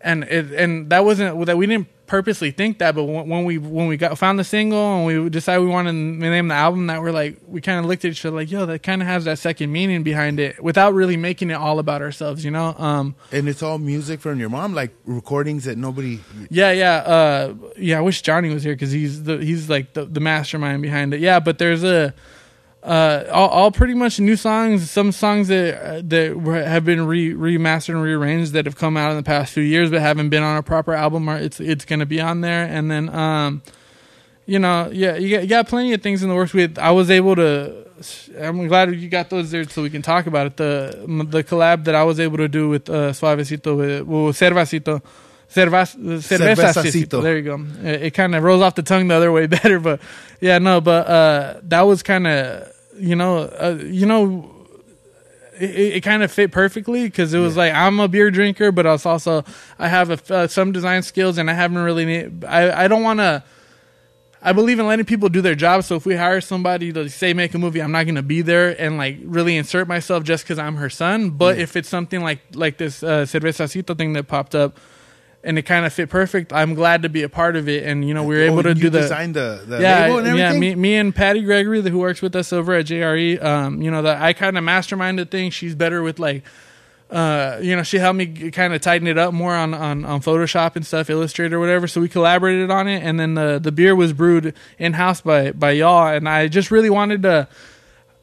and it, and that wasn't that we didn't purposely think that but when, we when we got found the single and we decided we wanted to name the album that we're like we kind of looked at each other like yo that kind of has that second meaning behind it without really making it all about ourselves you know um And it's all music from your mom, like recordings that nobody. Yeah, yeah, uh, yeah. I wish Johnny was here because he's the he's like the, the mastermind behind it. Yeah, but there's a uh, all, all pretty much new songs. Some songs that uh, that have been re, remastered and rearranged that have come out in the past few years, but haven't been on a proper album. Or it's it's going to be on there, and then um, you know, yeah, you got, you got plenty of things in the works. With I was able to. I'm glad you got those there so we can talk about it. The the collab that I was able to do with uh, Suavecito with well, Cervacito. Cervas, cervezacito. Cervezacito. There you go. It, it kind of rolls off the tongue the other way better, but yeah, no, but uh, that was kind of you know, uh, you know, it, it kind of fit perfectly because it was like I'm a beer drinker, but I was also I have a, uh, some design skills, and I haven't really. I I don't want to. I believe in letting people do their job. So if we hire somebody to say make a movie, I'm not going to be there and like really insert myself just because I'm her son. But if it's something like like this uh, cervezacito thing that popped up, and it kind of fit perfect, I'm glad to be a part of it. And you know we were able Oh, to you do the designed the, the yeah, label and yeah. Me, me and Patty Gregory, who works with us over at JRE. Um, you know, that I kind of masterminded things. She's better with like, uh, you know, she helped me kind of tighten it up more on, on on Photoshop and stuff, Illustrator, whatever. So we collaborated on it, and then the the beer was brewed in house by by y'all. And I just really wanted to.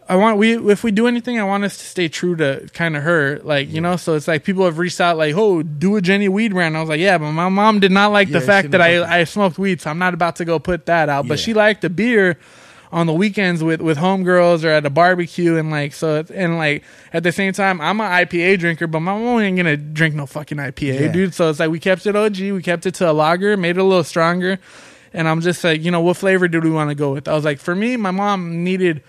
I want we if we do anything, I want us to stay true to kind of her, like you know. So it's like people have reached out, like, "Oh, do a Jenni weed brand." I was like, "Yeah," but my mom did not like Yeah, the fact that didn't I I smoked weed, so I'm not about to go put that out. But she liked the beer on the weekends with with homegirls or at a barbecue, and like so, and like at the same time, I'm an IPA drinker, but my mom ain't gonna drink no fucking IPA, Yeah. dude. So it's like we kept it OG, we kept it to a lager, made it a little stronger, and I'm just like, you know, what flavor do we want to go with? I was like, for me, my mom needed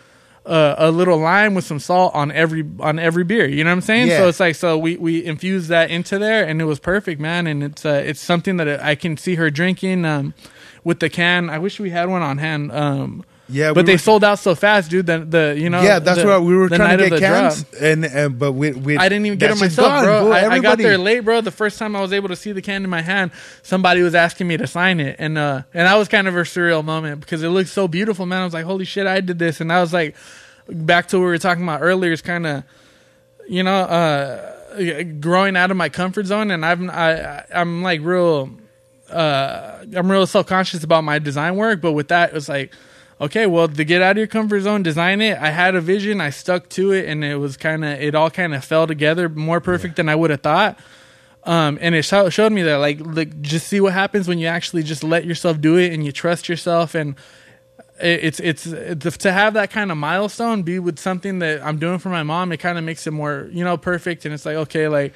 uh, a little lime with some salt on every on every beer. You know what I'm saying? Yeah. So it's like so we we infused that into there, and it was perfect, man. And it's uh, it's something that I can see her drinking um, with the can. I wish we had one on hand. Um, Yeah, but we they were- sold out so fast, dude. That the you know yeah, that's the, what we were trying to get cans, and, and but we, we I didn't even get them myself, gone, bro. I, I got there late, bro. The first time I was able to see the can in my hand, somebody was asking me to sign it, and uh, and that was kind of a surreal moment because it looked so beautiful, man. I was like, holy shit, I did this, and I was like, back to what we were talking about earlier. It's kind of, you know, uh, growing out of my comfort zone, and I'm I I'm like real, uh, I'm real self conscious about my design work, but with that, it was like. Okay, well, to get out of your comfort zone, design it. I had a vision, I stuck to it, and it was kind of, it all kind of fell together more perfect than I would have thought. Um, and it show, showed me that like, like just see what happens when you actually just let yourself do it and you trust yourself. And it, it's, it's it's to have that kind of milestone be with something that I'm doing for my mom it kind of makes it more you know perfect. And it's like okay like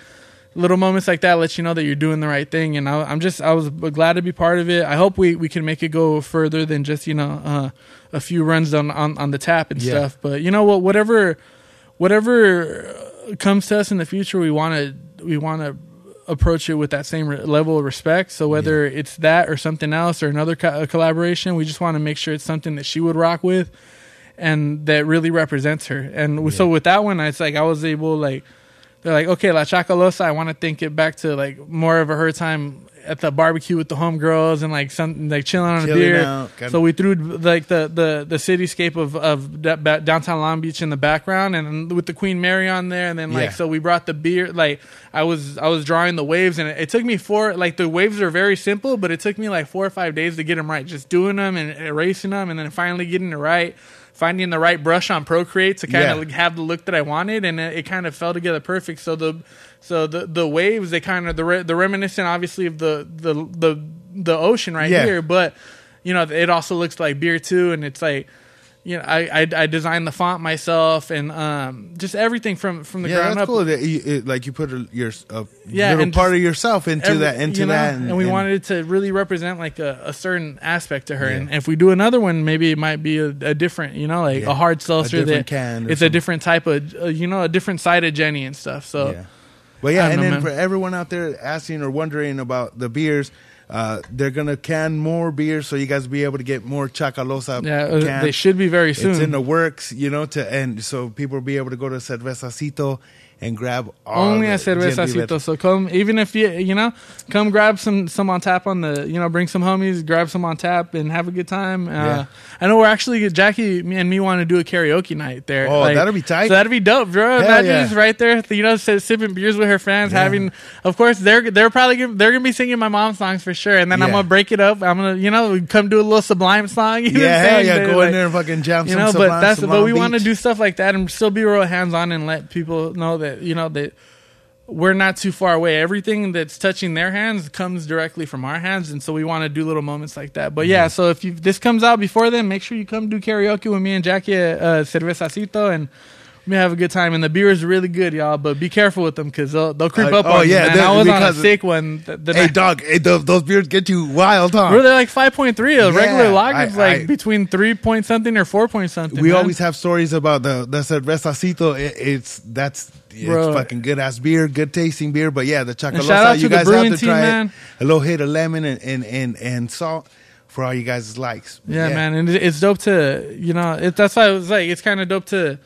little moments like that let you know that you're doing the right thing. And I, I'm just I was glad to be part of it. I hope we, we can make it go further than just you know uh, a few runs on, on on the tap and Yeah. stuff. But you know what? Whatever whatever uh, comes to us in the future we want to we want to approach it with that same re- level of respect. So whether it's that or something else or another co- collaboration we just want to make sure it's something that she would rock with and that really represents her. And so with that one it's like i was able like they're like okay la chacalosa i want to think it back to like more of a her time at the barbecue with the homegirls and like something like chilling on a beer out, so we threw like the the the cityscape of of downtown Long Beach in the background, and with the Queen Mary on there, and then like Yeah. so we brought the beer. Like I was I was drawing the waves, and it, it took me four like the waves are very simple, but it took me like four or five days to get them right, just doing them and erasing them, and then finally getting it right. Finding the right brush on Procreate to kind of like have the look that I wanted, and it, it kind of fell together perfect. So the so the the waves they kind of the re, the reminiscent obviously of the the the the ocean right Yeah. here, but you know it also looks like beer too, and it's like you know I I, I designed the font myself and um just everything from from the yeah, ground that's up. cool. That you, it, like you put a, your a Yeah, little and part of yourself into Every- that, into you know, that, and, we wanted it to really represent like a, a certain aspect to her. And if we do another one, maybe it might be a, a different, you know, like Yeah. a hard seltzer that can it's a different type of, uh, you know, a different side of Jenni and stuff. So Yeah. But yeah, and know, then man. for everyone out there asking or wondering about the beers, uh, they're gonna can more beer, so you guys will be able to get more Chacalosa. yeah, uh, cans. they should be very soon. It's in the works, you know, to and so people will be able to go to Cervezacito and grab all Only the at Cervezacito. GNB So come, even if you, you know, come grab some, some on tap on the, you know, bring some homies, grab some on tap and have a good time. Uh, Yeah. I know we're actually, Jackie me and me want to do a karaoke night there. Oh, that'll be tight. So that'd be dope, bro. Hell Imagine yeah. just right there, you know, sipping beers with her fans, Yeah. having, of course, they're, they're probably, gonna, they're going to be singing my mom's songs for sure. And then I'm going to break it up. I'm going to, you know, come do a little Sublime song. You know Yeah, hell yeah, go like, in there and fucking jam you some know, Sublime, but that's but we want to do stuff like that and still be real hands on and let people know that you know that we're not too far away. Everything that's touching their hands comes directly from our hands, and so we want to do little moments like that. But yeah, so if you, this comes out before then, make sure you come do karaoke with me and Jackie at uh, Cervezacito and. We have a good time, and the beer is really good, y'all. But be careful with them because they'll they'll creep up oh, on yeah, you. Man. they- I was on a sick one. The, the Hey, night- dog, hey, those, those beers get you wild, huh? Bro, they're like five point three. A Yeah, regular lager's I- like I- between three point something or four point something. we man. always have stories about the the cervezacito. It, it's that's it's Bro. fucking good ass beer, good tasting beer. But yeah, the shout out chacalosa, to you guys have to team, try man. it. A little hit of lemon and and and, and salt. for all you guys' likes. Yeah, man, and it's dope to you know. It, that's why I was like, it's kind of dope to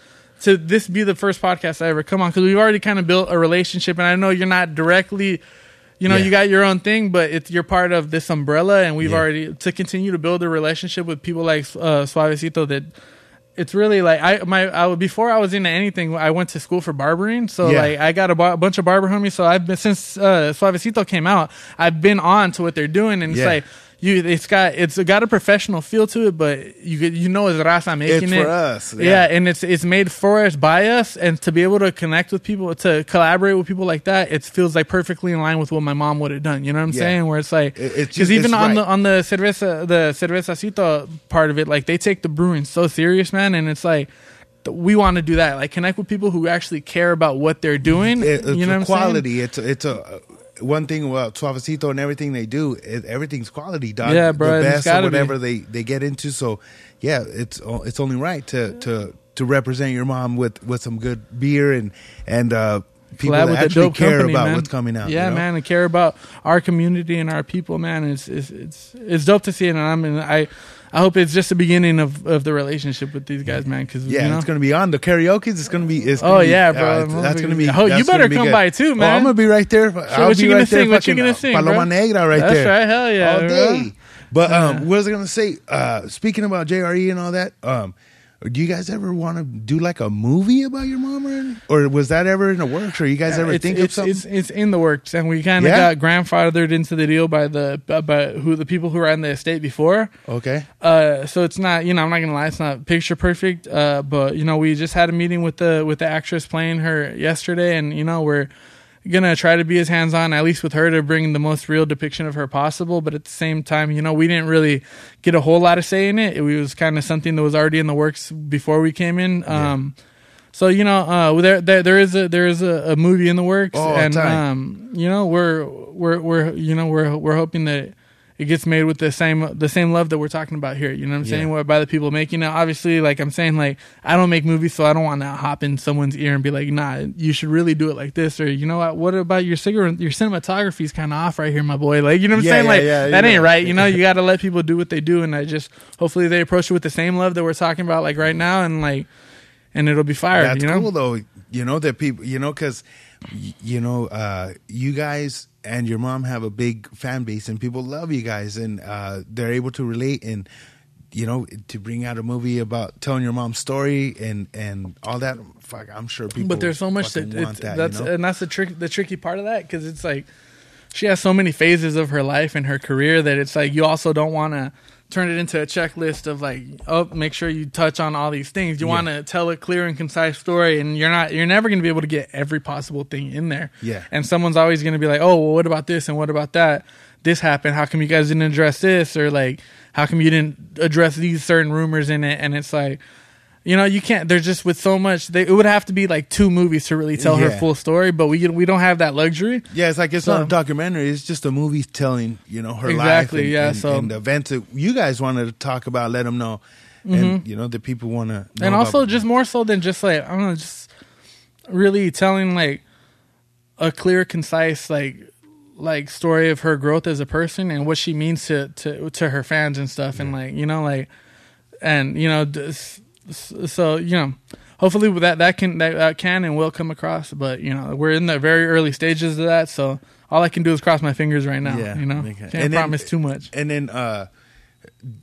to this be the first podcast I ever come on because we've already kind of built a relationship, and I know you're not directly. You know, Yeah. you got your own thing, but it's you're part of this umbrella, and we've Yeah. already to continue to build a relationship with people like uh, Suavecito. That it's really like I my I, before I was into anything, I went to school for barbering, so Yeah. like I got a, bar, bunch of barber homies. So I've been since uh, Suavecito came out, I've been on to what they're doing, and it's like you it's got it's got a professional feel to it, but you you know it's Raza making It's it for us, Yeah. yeah. and it's it's made for us by us, and to be able to connect with people, to collaborate with people like that, it feels like perfectly in line with what my mom would have done. You know what I'm Yeah. saying? Where it's like It- it's because just- even it's on the on the cerveza the cervezacito part of it, like they take the brewing so serious, man, and it's like. We want to do that, like connect with people who actually care about what they're doing. It- it's you know a what I'm saying? quality. It's a, it's a one thing about Suavecito and everything they do. It, everything's quality, dog. Yeah, bro, The best be. whatever they they get into. So yeah, it's it's only right to to to represent your mom with with some good beer and and uh, people collab that actually care company, about man. what's coming out. Yeah, you know? man, and care about our community and our people, man. It's it's it's, it's dope to see it, and I'm and I I hope it's just the beginning of, of the relationship with these guys, man. Because Yeah, you know? it's gonna be on the karaoke's. It's gonna be. It's Oh, gonna be- yeah, bro. uh, that's gonna be. Oh, you better come good. by too, Oh, man. I'm gonna be right there. I'll what you gonna right sing? What you gonna uh, sing, Paloma bro? Negra right That's there. right, hell yeah, all bro. day. But um, Yeah. what was I gonna say? Uh, speaking about JRE and all that, um, do you guys ever want to do like a movie about your mom, or, or was that ever in the works? Or you guys ever it's, think it's, of something? It's, it's in the works, and we kind of Yeah? got grandfathered into the deal by the by- by who the people who were on the estate before. okay. Uh, so it's not, you know, I'm not gonna lie, it's not picture perfect. Uh, but you know, we just had a meeting with the with the actress playing her yesterday, and you know, we're gonna try to be as hands on, at least with her, to bring the most real depiction of her possible. But at the same time, you know, we didn't really get a whole lot of say in it. It was kind of something that was already in the works before we came in. Um, so you know, uh, there, there there is a there is a, a movie in the works, Oh, and um, you know, we're we're we're you know we're we're hoping that it gets made with the same the same love that we're talking about here. You know what I'm saying? Yeah. Where by the people making it. Obviously, like I'm saying, like I don't make movies, so I don't want to hop in someone's ear and be like, "Nah, you should really do it like this," or you know what? What about your cigarette? Your cinematography is kind of off right here, my boy. Like you know what I'm Yeah, saying? yeah, like yeah, that ain't know. right. You know, you got to let people do what they do, and I just hopefully they approach it with the same love that we're talking about, like right now, and like, and it'll be fire. That's you know? cool though. You know that people. You know because you know uh, you guys and your mom have a big fan base and people love you guys and uh, they're able to relate and you know to bring out a movie about telling your mom's story and and all that. Fuck, I'm sure people. but there's so much that, that. that's you know? and that's the trick the tricky part of that because it's like she has so many phases of her life and her career that it's like you also don't want to turn it into a checklist of like oh make sure you touch on all these things. You Yeah. want to tell a clear and concise story and you're not you're never going to be able to get every possible thing in there. Yeah. and someone's always going to be like oh well what about this and what about that? This happened. How come you guys didn't address this? Or like how come you didn't address these certain rumors in it? And it's like you know, you can't. There's just with so much. They, it would have to be like two movies to really tell her full story, but we we don't have that luxury. Yeah, it's like it's not a documentary. It's just a movie telling you know her Exactly, life. And, yeah, and, so- and the events that you guys wanted to talk about, let them know, and you know the people want to. Mm-hmm. and also just more so than just like I don't know, just really telling like a clear, concise like like story of her growth as a person and what she means to to to her fans and stuff, and like you know like and you know d- s- s- so you know. Hopefully that that can that, that can and will come across, but you know we're in the very early stages of that, so all I can do is cross my fingers right now. Yeah, you know, okay. can't And then- promise too much. and then uh,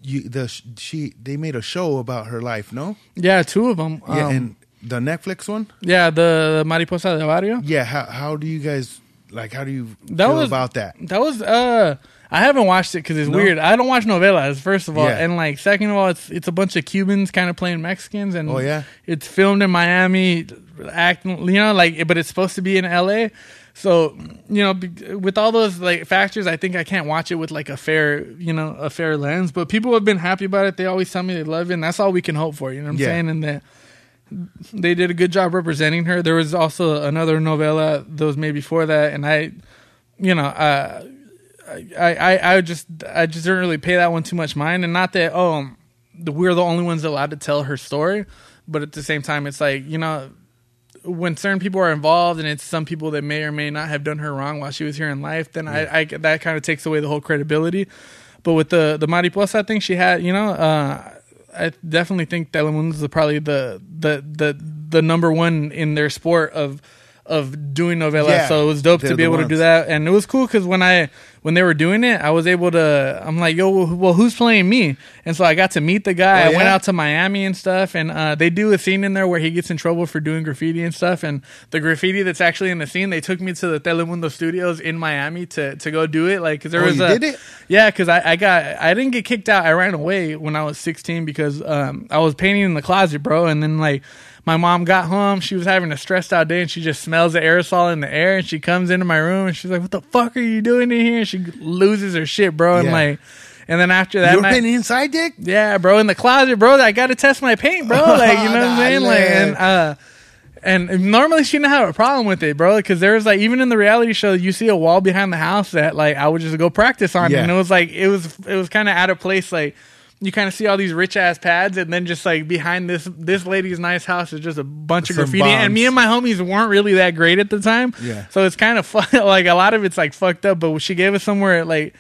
you the she they made a show about her life. No, Yeah, two of them. yeah, Um, and the Netflix one. yeah, the, the Mariposa de Barrio. Yeah, how how do you guys like? How do you That feel was- about that? That was uh I haven't watched it because it's No? weird. I don't watch novelas, first of all, Yeah. and like second of all, it's it's a bunch of Cubans kind of playing Mexicans, and Oh, yeah? it's filmed in Miami, acting, you know, like but it's supposed to be in L.A. So you know, with all those like factors, I think I can't watch it with like a fair, you know, a fair lens. But people have been happy about it. They always tell me they love it, and that's all we can hope for. You know what I'm Yeah. saying? And that they did a good job representing her. There was also another novella that was made before that, and I, you know, uh, I, I, I just, I just didn't really pay that one too much mind, and not that oh, the, we're the only ones allowed to tell her story, but at the same time, it's like you know, when certain people are involved, and it's some people that may or may not have done her wrong while she was here in life, then I, I, that kind of takes away the whole credibility. But with the the mariposa thing, she had, you know, uh, I definitely think Telemundo is probably the the the the number one in their sport of of doing novelas. Yeah, so it was dope to be able to do that, and it was cool because when I when they were doing it, I was able to. I'm like, yo, well, who's playing me? And so I got to meet the guy. Oh, I went out to Miami and stuff, and uh, they do a scene in there where he gets in trouble for doing graffiti and stuff. And the graffiti that's actually in the scene, they took me to the Telemundo studios in Miami to to go do it. Like, cause there Oh, was a yeah, because I, I got I didn't get kicked out. I ran away when I was 16 because um, I was painting in the closet, bro. And then like my mom got home, she was having a stressed out day, and she just smells the aerosol in the air. And she comes into my room and she's like, "What the fuck are you doing in here?" And she loses her shit, bro. And Yeah. like, and then after that, you were night- painting inside, Dick? yeah, bro, in the closet, bro. I got to test my paint, bro. Like, you know what I'm saying? Like, and uh, and normally she didn't have a problem with it, bro. Because there was like even in the reality show, you see a wall behind the house that like I would just go practice on, Yeah. and it was like it was it was kind of out of place, like. You kind of see all these rich ass pads, and then just like behind this this lady's nice house is just a bunch of Some graffiti. And me and my homies weren't really that great at the time, Yeah. So it's kind of fun. Like a lot of it's like fucked up, but she gave us somewhere like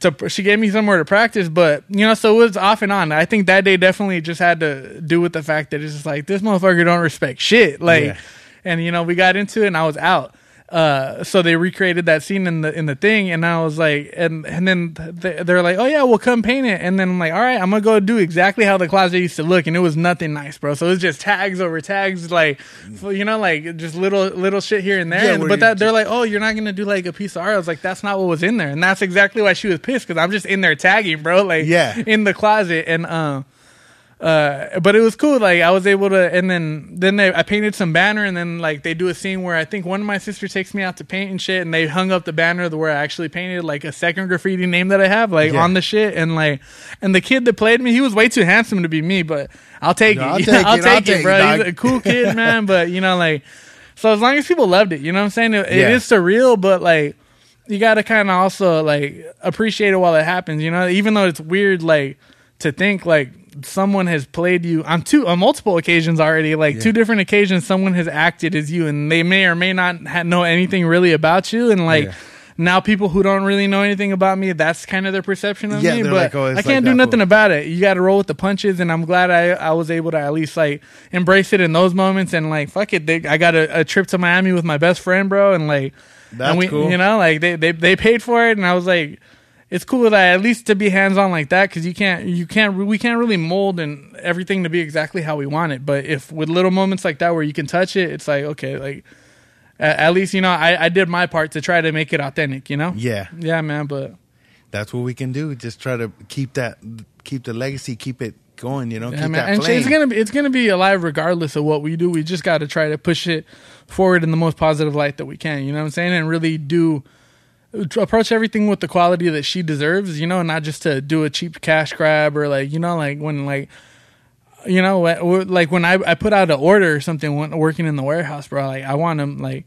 to she gave me somewhere to practice, but you know, so it was off and on. I think that day definitely just had to do with the fact that it's just like this motherfucker don't respect shit. Like, Yeah. and you know, we got into it and I was out. Uh, so they recreated that scene in the in the thing, and I was like, and and then they, they're like, oh yeah, we'll come paint it, and then I'm like, all right, I'm gonna go do exactly how the closet used to look, and it was nothing nice, bro. So it was just tags over tags, like, you know, like just little little shit here and there. Yeah, And- but that they're like, oh, you're not gonna do like a piece of art. I was like, that's not what was in there, and that's exactly why she was pissed because I'm just in there tagging, bro, like, Yeah. in the closet, and um. Uh, Uh, but it was cool. Like I was able to, and then then they I painted some banner, and then like they do a scene where I think one of my sisters takes me out to paint and shit, and they hung up the banner where I actually painted like a second graffiti name that I have like Yeah. on the shit, and like and the kid that played me, he was way too handsome to be me, but I'll take No, it. I'll take I'll it, take I'll it, take it, bro. He's a cool kid, man. But you know, like so as long as people loved it, you know what I'm saying? It, it Yeah. is surreal, but like you got to kind of also like appreciate it while it happens. You know, even though it's weird, like to think like someone has played you on two on multiple occasions already, like two different occasions, someone has acted as you, and they may or may not ha- know anything really about you, and like. Yeah. Now people who don't really know anything about me, that's kind of their perception of Yeah, me. But like, oh, I can't like do nothing fool. about it. You got to roll with the punches, and I'm glad I I was able to at least like embrace it in those moments and like fuck it. They, I got a, a trip to Miami with my best friend, bro, and like That's and we, cool. You know, like they, they they paid for it, and I was like, it's cool that at least to be hands on like that because you can't you can't we can't really mold and everything to be exactly how we want it. But if with little moments like that where you can touch it, it's like okay, like at, at least you know I I did my part to try to make it authentic. You know. Yeah. Yeah, man. But That's what we can do. Just try to keep that, keep the legacy, keep it going. You know, Yeah, keep man. that And flame. it's gonna be it's gonna be alive regardless of what we do. We just got to try to push it forward in the most positive light that we can. You know what I'm saying? And really do approach everything with the quality that she deserves. You know, not just to do a cheap cash grab or like you know like when like. You know, like when I, I put out an order or something, when working in the warehouse, bro. Like I want them, like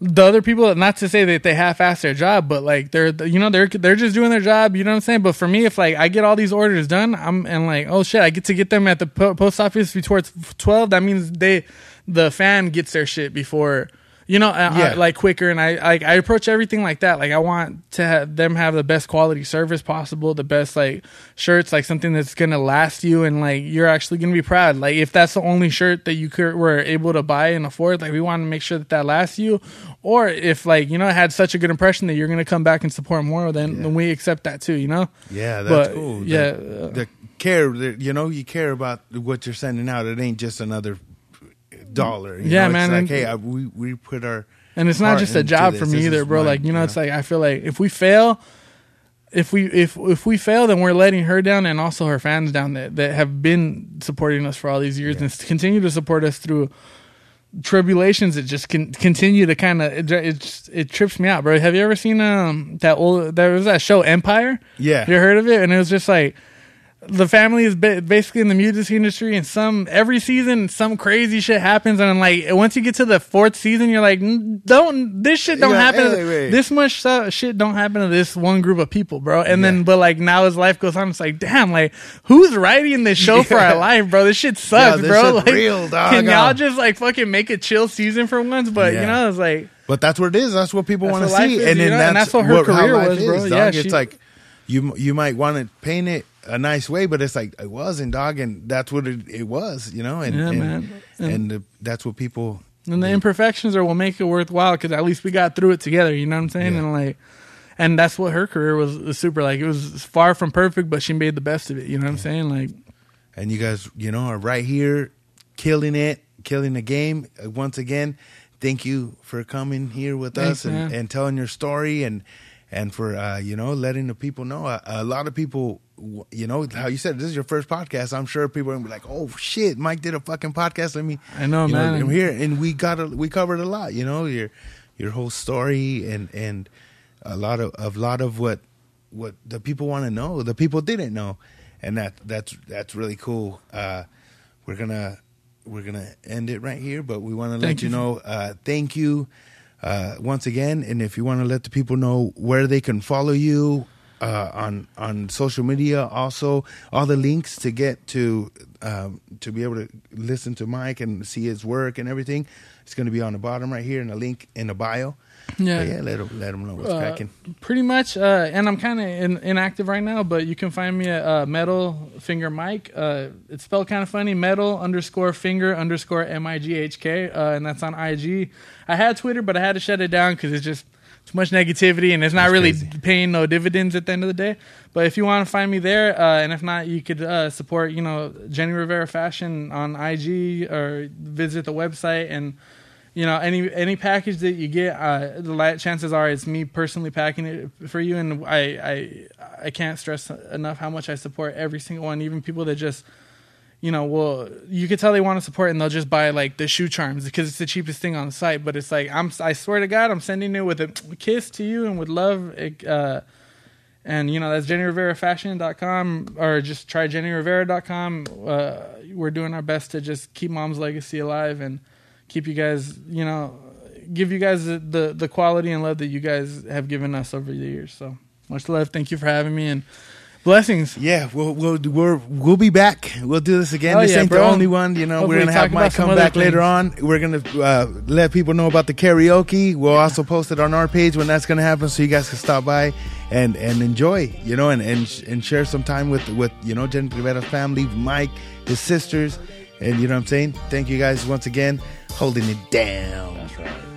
the other people. Not to say that they half-ass their job, but like they're, you know, they're they're just doing their job. You know what I'm saying? But for me, if like I get all these orders done, I'm and like, oh shit, I get to get them at the post office before twelve. That means they, the fan gets their shit before. You know, Yeah. uh, like quicker, and I like I approach everything like that. Like I want to have them have the best quality service possible, the best like shirts, like something that's gonna last you, and like you're actually gonna be proud. Like if that's the only shirt that you could, were able to buy and afford, like we want to make sure that that lasts you. Or if like you know it had such a good impression that you're gonna come back and support more, then, then we accept that too. You know. yeah, that's But, cool. The- yeah, the care, you know, you care about what you're sending out. It ain't just another dollar. you Yeah, know? man, It's like, hey, I, we we put our and it's not just a job this. for me This either, bro. mine, like you know, you it's like I feel like if we fail, if we if if we fail, then we're letting her down and also her fans down that that have been supporting us for all these years and continue to support us through tribulations that just can continue to kind of it, it just it trips me out, bro. Have you ever seen um that old there was that show Empire? Yeah. you heard of it? And it was just like the family is basically in the music industry, and some every season some crazy shit happens, and like once you get to the fourth season, you're like, "Mm, don't this shit don't Yeah, happen. to hey, th- wait. This much shit don't happen to this one group of people, bro. And Yeah. then, but like now as life goes on, it's like, damn, like who's writing this show for our life, bro? This shit sucks, this bro. Like, real, dog. can y'all Uh. just like fucking make a chill season for once? But Yeah. you know, it's like. But that's what it is. That's what people want to see, is, and then that's, and that's what her how career was, bro. is, Yeah, dog. she- it's like you you might want to paint it a nice way, but it's like it wasn't, dog, and that's what it, it was, you know, and Yeah, and, and, And- the, that's what people. and the imperfections are what make it worthwhile because at least we got through it together. You know what I'm saying? Yeah. And like, and that's what her career was, was super. Like it was far from perfect, but she made the best of it. You know what I'm saying? Like, and you guys, you know, are right here, killing it, killing the game. Uh, Once again, thank you for coming here with Thanks, us and, and telling your story and and for uh, you know letting the people know. A, a lot of people, you know, how you said this is your first podcast. I'm sure people are gonna be like, "Oh shit, Mike did a fucking podcast." Let me, I know, you man. I'm here, and we got a, we covered a lot. You know, your your whole story and and a lot of a lot of what what the people want to know, the people didn't know, and that that's that's really cool. Uh, we're gonna we're gonna end it right here, but we want to let you you. know, uh, thank you uh, once again, and if you want to let the people know where they can follow you. Uh, on on social media, also all the links to get to um, to be able to listen to Mike and see his work and everything. It's going to be on the bottom right here, and a link in the bio. yeah, But yeah, let 'em- let them know what's Uh, cracking. pretty much. Uh, and I'm kind of in, inactive right now, but you can find me at uh, Metal Finger Mike. Uh, it's spelled kind of funny. Metal underscore finger underscore M I G H K, uh, and that's on IG. I had Twitter, but I had to shut it down because it's just too much negativity, and it's not That's really crazy. paying no dividends at the end of the day. But if you want to find me there, uh, and if not, you could uh, support you know Jenni Rivera Fashion on IG or visit the website and you know any any package that you get uh the chances are it's me personally packing it for you and i i i can't stress enough how much i support every single one even people that just you know well you could tell they want to support and they'll just buy like the shoe charms because it's the cheapest thing on the site. But it's like i'm i swear to god i'm sending it with a kiss to you and with love uh and you know that's jennyrivera.fashion.com or just try jennirivera.com uh, we're doing our best to just keep mom's legacy alive and keep you guys you know give you guys the the quality and love that you guys have given us over the years. So much love. Thank you for having me and blessings Yeah, we'll we'll we're, we'll be back. We'll do this again. Oh, this yeah, ain't bro. the only one. You know, Hopefully we're gonna have Mike come other back later on. We're gonna uh, let people know about the karaoke. We'll also post it on our page when that's gonna happen, so you guys can stop by and and enjoy. You know, and and and share some time with with you know Jen Rivera's family, Mike, his sisters, and you know what I'm saying. Thank you guys once again, holding it down. That's right.